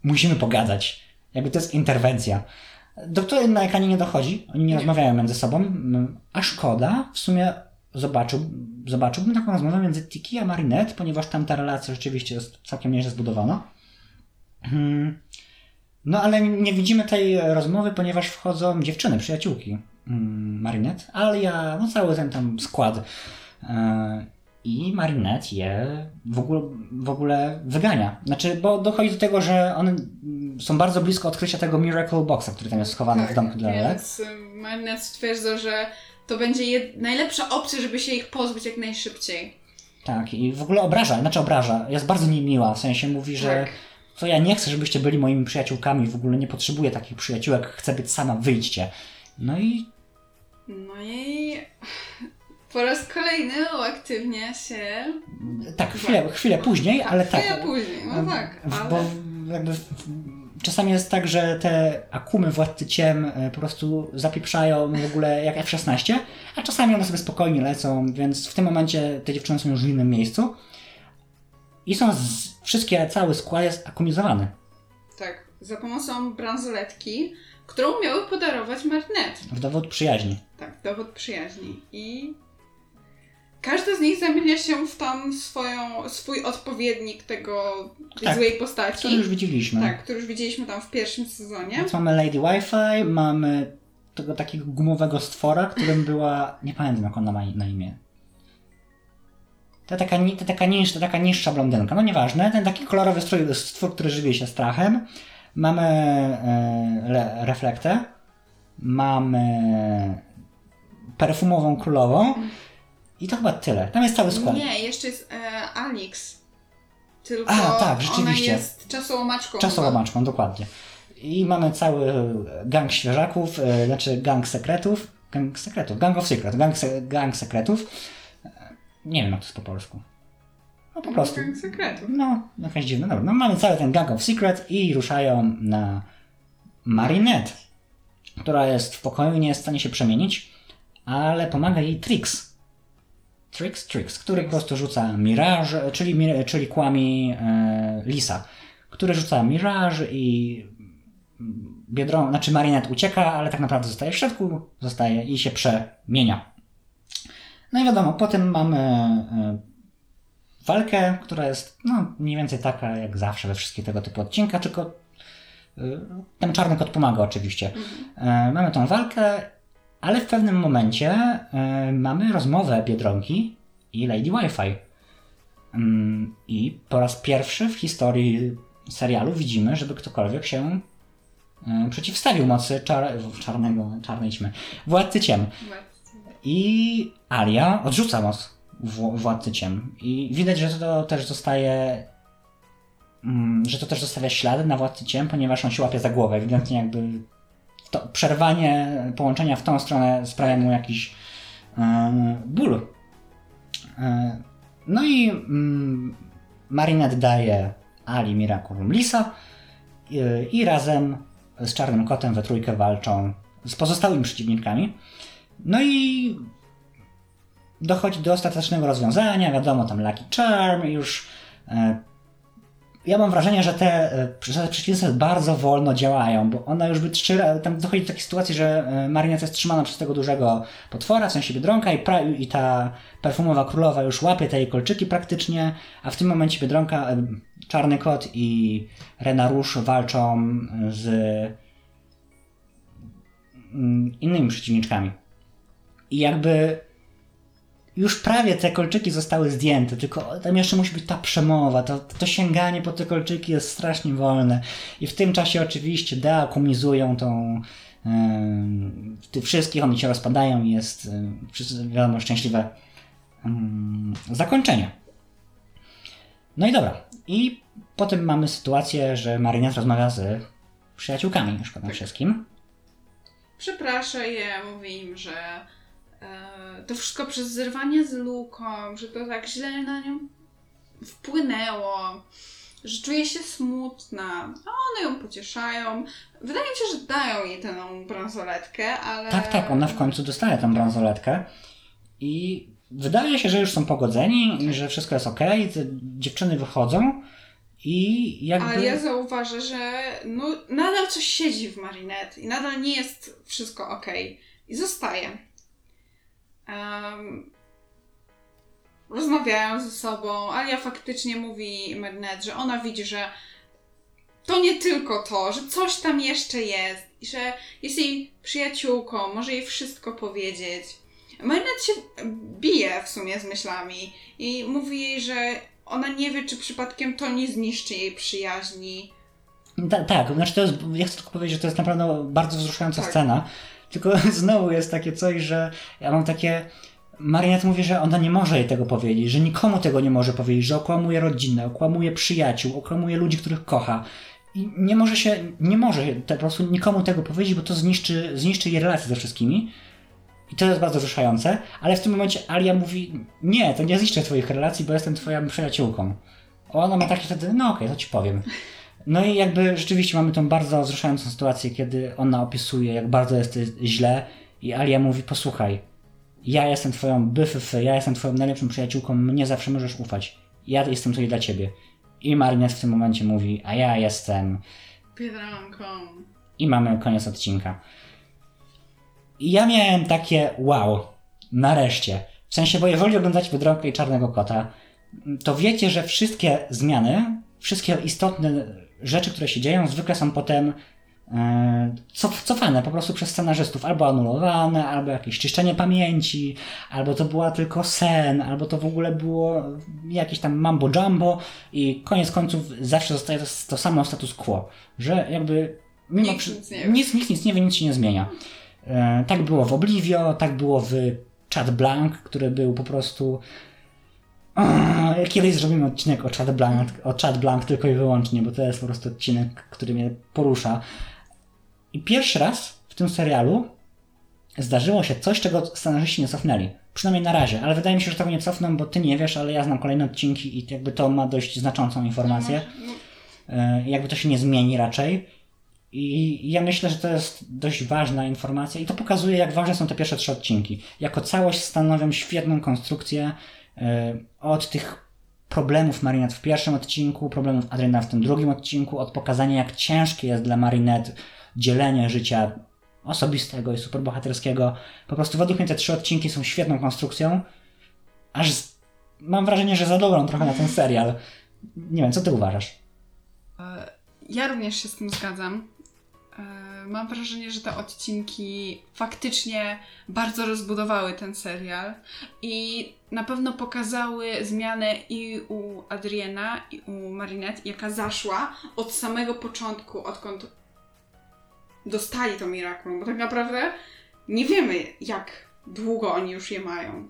musimy pogadać. Jakby to jest interwencja. Do której na ekranie nie dochodzi, oni nie, rozmawiają między sobą, a szkoda, w sumie zobaczył, zobaczyłbym taką rozmowę między Tiki a Marinette, ponieważ tam ta relacja rzeczywiście jest całkiem nieźle zbudowana. Hmm. No ale nie widzimy tej rozmowy, ponieważ wchodzą dziewczyny, przyjaciółki mm, Marinette, Alia, no cały ten tam skład. E, I Marinette je w ogóle, w ogóle wygania. Znaczy, bo dochodzi do tego, że one mm, są bardzo blisko odkrycia tego Miracle Boxa, który tam jest schowany w domku dla więc Marinette stwierdza, że to będzie jed- najlepsza opcja, żeby się ich pozbyć jak najszybciej. Tak, i w ogóle obraża, znaczy obraża, jest bardzo niemiła, w sensie mówi, że Tak. to ja nie chcę, żebyście byli moimi przyjaciółkami, w ogóle nie potrzebuję takich przyjaciółek, chcę być sama, wyjdźcie. No i No i po raz kolejny uaktywnia się. tak, chwilę, chwilę później, ale tak. Chwilę później, no tak, w- ale... Bo jakby czasami jest tak, że te akumy władcy ciem e, po prostu zapieprzają w ogóle jak F-16, a czasami one sobie spokojnie lecą, więc w tym momencie te dziewczyny są już w innym miejscu. I są z, wszystkie, cały skład jest akumizowany. Tak, za pomocą bransoletki, którą miały podarować Marinette. W dowód przyjaźni. Tak, dowód przyjaźni. I każda z nich zamienia się w tam swoją, swój odpowiednik tego Tak, złej postaci. Który już widzieliśmy. Tak, który już widzieliśmy tam w pierwszym sezonie. Więc mamy Lady Wi-Fi, mamy tego takiego gumowego stwora, którym była. Nie pamiętam jak ona ma na imię. Ta taka, ta taka, niż, ta taka niższa blondynka, no nieważne. Ten taki kolorowy strój, stwór, który żywi się strachem. Mamy e, le, reflektę. Mamy perfumową królową. I to chyba tyle. Tam jest cały skład. Nie, jeszcze jest e, Alix. Tylko A, tak, ona rzeczywiście. jest czasołomaczką. Czasołomaczką, dokładnie. I mamy cały gang świeżaków, e, znaczy gang sekretów. Gang sekretów, gang of secret, gang, se, gang sekretów. E, Nie wiem jak to jest po polsku. No po prostu. Gang sekretów. No, jakaś dziwna. Dobra, no mamy cały ten gang of secret i ruszają na Marinette, która jest w pokoju i nie jest w stanie się przemienić, ale pomaga jej Trix. Trix, Trix, który po prostu rzuca Mirage, czyli, czyli kłami e, Lisa, który rzuca Mirage i Biedron, znaczy Marinette ucieka, ale tak naprawdę zostaje w środku, zostaje i się przemienia. No i wiadomo, potem mamy e, walkę, która jest no, mniej więcej taka jak zawsze we wszystkich tego typu odcinkach, tylko y, ten czarny kot pomaga oczywiście. E, Mamy tą walkę, ale w pewnym momencie e, mamy rozmowę Biedronki i Lady Wi-Fi. Mm, I po raz pierwszy w historii serialu widzimy, żeby ktokolwiek się e, przeciwstawił mocy czar czarnego, czarnej ćmy, władcy ciem. I Alia odrzuca moc w- władcy ciem. I widać, że to też zostaje. mm, że to też zostawia ślady na władcy ciem, ponieważ on się łapie za głowę. Ewidentnie jakby to przerwanie połączenia w tą stronę sprawia mu jakiś e, ból. E, no i mm, Marinette daje Ali Miraculum Lisa i, i razem z Czarnym Kotem we trójkę walczą z pozostałymi przeciwnikami. No i dochodzi do ostatecznego rozwiązania, wiadomo, tam Lucky Charm, już e, ja mam wrażenie, że te, e, przeciwieństwa bardzo wolno działają, bo ona już by trzy tam dochodzi do takiej sytuacji, że e, Marinette jest trzymana przez tego dużego potwora, w sensie Biedronka i, pra, i ta perfumowa królowa już łapie te jej kolczyki praktycznie, a w tym momencie Biedronka, e, Czarny Kot i Rena Rouge walczą z mm, innymi przeciwniczkami. I jakby już prawie te kolczyki zostały zdjęte, tylko tam jeszcze musi być ta przemowa, to, to sięganie po te kolczyki jest strasznie wolne. I w tym czasie oczywiście deakomizują tą yy, tych wszystkich, one się rozpadają i jest yy, wiadomo szczęśliwe yy, zakończenie. No i dobra. I potem mamy sytuację, że Marinette rozmawia z przyjaciółkami już po tym wszystkim. Przeprasza je, mówi im, że to wszystko przez zerwanie z Luką, że to tak źle na nią wpłynęło, że czuje się smutna, a one ją pocieszają. Wydaje mi się, że dają jej tę bransoletkę, ale... Tak, tak, ona w końcu dostaje tę bransoletkę i wydaje się, że już są pogodzeni, że wszystko jest ok, dziewczyny wychodzą i jakby... Ale ja zauważę, że no, nadal coś siedzi w Marinette i nadal nie jest wszystko ok. I zostaje um, rozmawiają ze sobą. Alia faktycznie mówi Mernet, że ona widzi, że to nie tylko to, że coś tam jeszcze jest, że jest jej przyjaciółką, może jej wszystko powiedzieć. Mernet się bije w sumie z myślami i mówi jej, że ona nie wie, czy przypadkiem to nie zniszczy jej przyjaźni. Ta, tak, znaczy to jest, ja chcę tylko powiedzieć, że to jest naprawdę bardzo wzruszająca tak. scena, tylko znowu jest takie coś, że ja mam takie. Mariette mówi, że ona nie może jej tego powiedzieć, że nikomu tego nie może powiedzieć, że okłamuje rodzinę, okłamuje przyjaciół, okłamuje ludzi, których kocha. I nie może się, nie może po prostu nikomu tego powiedzieć, bo to zniszczy, zniszczy jej relacje ze wszystkimi. I to jest bardzo wzruszające, ale w tym momencie Alia mówi, nie, to nie zniszczę twoich relacji, bo jestem twoją przyjaciółką. Ona ma takie wtedy, no okej, okay, to ci powiem. No i jakby rzeczywiście mamy tą bardzo wzruszającą sytuację, kiedy ona opisuje, jak bardzo jest źle i Alia mówi, posłuchaj, ja jestem twoją byfy, ja jestem twoją najlepszą przyjaciółką, mnie zawsze możesz ufać. Ja jestem tutaj dla ciebie. I Marinette w tym momencie mówi, a ja jestem... Biedronką. I mamy koniec odcinka. I ja miałem takie wow, nareszcie. W sensie, bo jeżeli oglądacie Biedronkę i Czarnego Kota, to wiecie, że wszystkie zmiany, wszystkie istotne rzeczy, które się dzieją, zwykle są potem e, cofane po prostu przez scenarzystów, albo anulowane, albo jakieś czyszczenie pamięci, albo to była tylko sen, albo to w ogóle było jakieś tam mambo jumbo i koniec końców zawsze zostaje to, to samo status quo, że jakby mimo nic, nic, nie nic, nic, nic nie wie, nic się nie zmienia. E, tak było w Oblivio, tak było w Chat Blank, który był po prostu Kiedyś zrobimy odcinek o Chat Blank, o Chat Blank tylko i wyłącznie, bo to jest po prostu odcinek, który mnie porusza. I pierwszy raz w tym serialu zdarzyło się coś, czego scenarzyści nie cofnęli. Przynajmniej na razie, ale wydaje mi się, że tego nie cofną, bo ty nie wiesz, ale ja znam kolejne odcinki i jakby to ma dość znaczącą informację. E, jakby to się nie zmieni raczej. I ja myślę, że to jest dość ważna informacja i to pokazuje, jak ważne są te pierwsze trzy odcinki. Jako całość stanowią świetną konstrukcję od tych problemów Marinette w pierwszym odcinku, problemów Adriana w tym drugim odcinku, od pokazania jak ciężkie jest dla Marinette dzielenie życia osobistego i superbohaterskiego. Po prostu według mnie te trzy odcinki są świetną konstrukcją, aż z... mam wrażenie, że za dobrą trochę na ten serial. Nie wiem, co ty uważasz? E, ja również się z tym zgadzam. Mam wrażenie, że te odcinki faktycznie bardzo rozbudowały ten serial i na pewno pokazały zmianę i u Adriana, i u Marinette, jaka zaszła od samego początku, odkąd dostali to Miraculum, bo tak naprawdę nie wiemy, jak długo oni już je mają.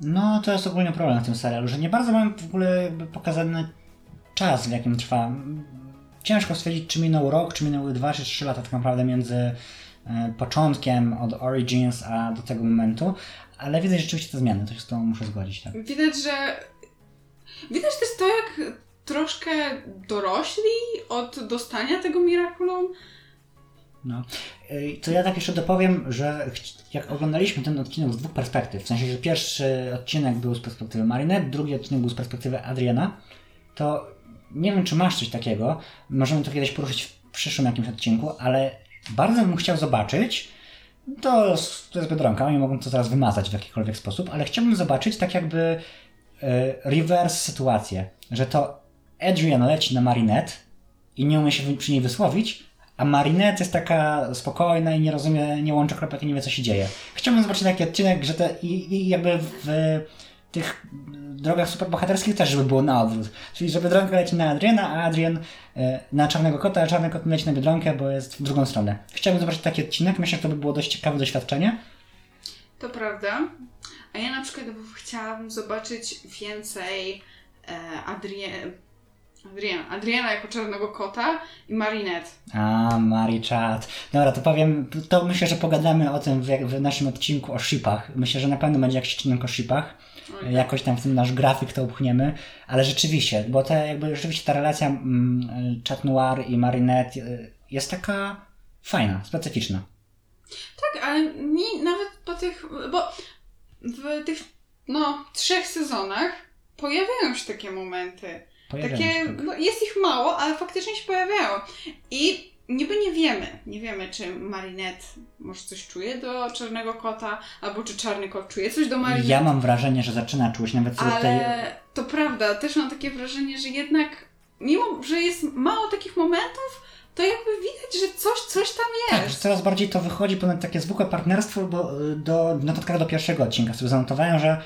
No, to jest ogólnie problem w tym serialu, że nie bardzo mamy w ogóle pokazany czas, w jakim trwa ciężko stwierdzić, czy minął rok, czy minęły 2 czy 3 lata tak naprawdę między e, początkiem od Origins a do tego momentu, ale widać rzeczywiście te zmiany, to się z tą muszę zgodzić. Tak. Widać, że widać też to, jak troszkę dorośli od dostania tego Miraculum. No. To ja tak jeszcze dopowiem, że jak oglądaliśmy ten odcinek z dwóch perspektyw, w sensie, że pierwszy odcinek był z perspektywy Marinette, drugi odcinek był z perspektywy Adriana, to nie wiem, czy masz coś takiego, możemy to kiedyś poruszyć w przyszłym jakimś odcinku, ale bardzo bym chciał zobaczyć, to, to jest Biedronka, oni mogą to zaraz wymazać w jakikolwiek sposób, ale chciałbym zobaczyć tak jakby e, reverse sytuację, że to Adrian leci na Marinette i nie umie się przy niej wysłowić, a Marinette jest taka spokojna i nie rozumie, nie łączy kropek i nie wie co się dzieje. Chciałbym zobaczyć taki odcinek, że te, i, i jakby w tych drogach superbohaterskich też, żeby było na odwrót. Czyli, że Biedronka leci na Adriana, a Adrian e, na Czarnego Kota, a Czarny Kot leci na Biedronkę, bo jest w drugą stronę. Chciałbym zobaczyć taki odcinek, myślę, że to by było dość ciekawe doświadczenie. To prawda. A ja na przykład chciałabym zobaczyć więcej e, Adriana, Adriana jako czarnego kota i Marinette. A, Mariczat. Dobra, to powiem, to myślę, że pogadamy o tym w, w naszym odcinku o shipach. Myślę, że na pewno będzie jakiś odcinek o shipach. Okay. Jakoś tam w tym nasz grafik to upchniemy, ale rzeczywiście, bo te, jakby rzeczywiście ta relacja mm, Chat Noir i Marinette y, jest taka fajna, specyficzna. Tak, ale mi nawet po tych, bo w tych no, trzech sezonach pojawiają się takie momenty. Takie, tak. no, jest ich mało, ale faktycznie się pojawiają. I niby nie wiemy, nie wiemy, czy Marinette może coś czuje do Czarnego Kota, albo czy Czarny Kot czuje coś do Marinette. Ja mam wrażenie, że zaczyna czuć nawet co Ale tej... to prawda, też mam takie wrażenie, że jednak, mimo, że jest mało takich momentów, to jakby widać, że coś, coś tam jest. Tak, że coraz bardziej to wychodzi ponad takie zwykłe partnerstwo, bo do, notatkach do pierwszego odcinka sobie zanotowałem, że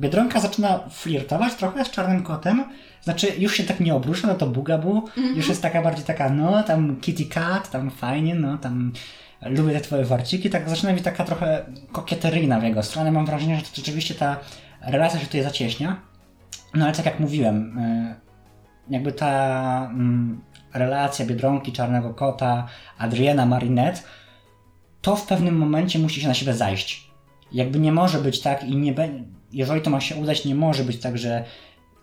Biedronka zaczyna flirtować trochę z Czarnym Kotem, znaczy, już się tak nie obrusza, no to Bugabu, mm -hmm. już jest taka bardziej taka, no tam Kitty Cat, tam fajnie, no tam lubię te twoje warciki, tak zaczyna mi taka trochę kokieteryjna w jego stronę. Mam wrażenie, że to rzeczywiście ta relacja się tutaj zacieśnia. No ale tak jak mówiłem, y, jakby ta mm, relacja Biedronki, Czarnego Kota, Adriana, Marinette, to w pewnym momencie musi się na siebie zajść. Jakby nie może być tak i nie będzie, jeżeli to ma się udać, nie może być tak, że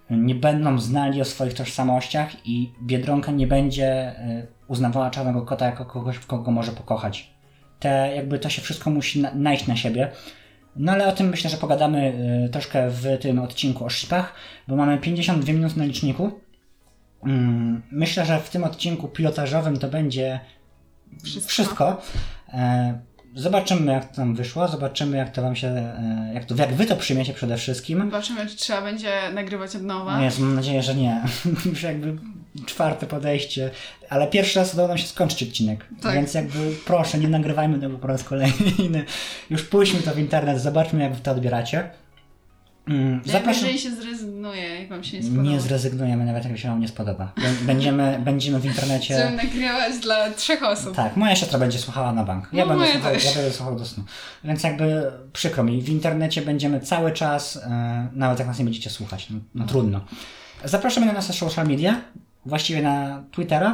nie będą znali o swoich tożsamościach i Biedronka nie będzie y, uznawała Czarnego Kota jako kogoś, kogo może pokochać. Te, jakby to się wszystko musi na, najść na siebie. No ale o tym myślę, że pogadamy y, troszkę w tym odcinku o shipach, bo mamy 52 minuty na liczniku. Mm, myślę, że w tym odcinku pilotażowym to będzie wszystko. wszystko. E, Zobaczymy, jak to tam wyszło, zobaczymy, jak to wam się, e, jak, to, jak wy to przyjmiecie przede wszystkim. Zobaczymy, czy trzeba będzie nagrywać od nowa. No jest, mam nadzieję, że nie. Już jakby czwarte podejście, ale pierwszy raz udało nam się skończyć odcinek. Tak. Więc jakby proszę, nie nagrywajmy tego po raz kolejny. Już pójdźmy to w internet, zobaczmy, jak wy to odbieracie. Mm, zapraszam... Jeżeli się zrezygnuje, jak Wam się nie spodoba. Nie zrezygnujemy, nawet jak się Wam nie spodoba. Będziemy, będziemy w internecie... Chcemy nagrywać dla trzech osób. Tak, moja siostra będzie słuchała na bank. Ja, no, będę, słuchał, ja będę słuchał do snu. Więc jakby przykro mi, w internecie będziemy cały czas, e, nawet jak nas nie będziecie słuchać. No, no trudno. Zapraszamy na nasze social media, właściwie na Twittera,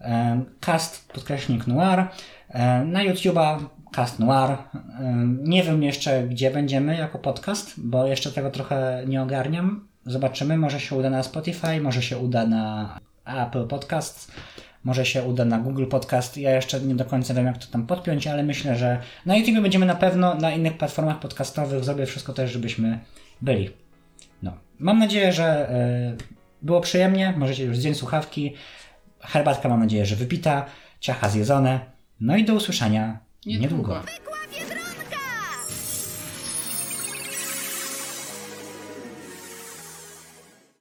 e, cast podkreśnik noir, e, na YouTube'a Cast Noir. Nie wiem jeszcze, gdzie będziemy jako podcast, bo jeszcze tego trochę nie ogarniam. Zobaczymy, może się uda na Spotify, może się uda na Apple Podcast, może się uda na Google Podcast. Ja jeszcze nie do końca wiem, jak to tam podpiąć, ale myślę, że na YouTube będziemy na pewno, na innych platformach podcastowych zrobię wszystko też, żebyśmy byli. No. Mam nadzieję, że y, było przyjemnie, możecie już zdjąć słuchawki. Herbatka mam nadzieję, że wypita, ciacha zjedzone. No i do usłyszenia Niedługo. Niedługo.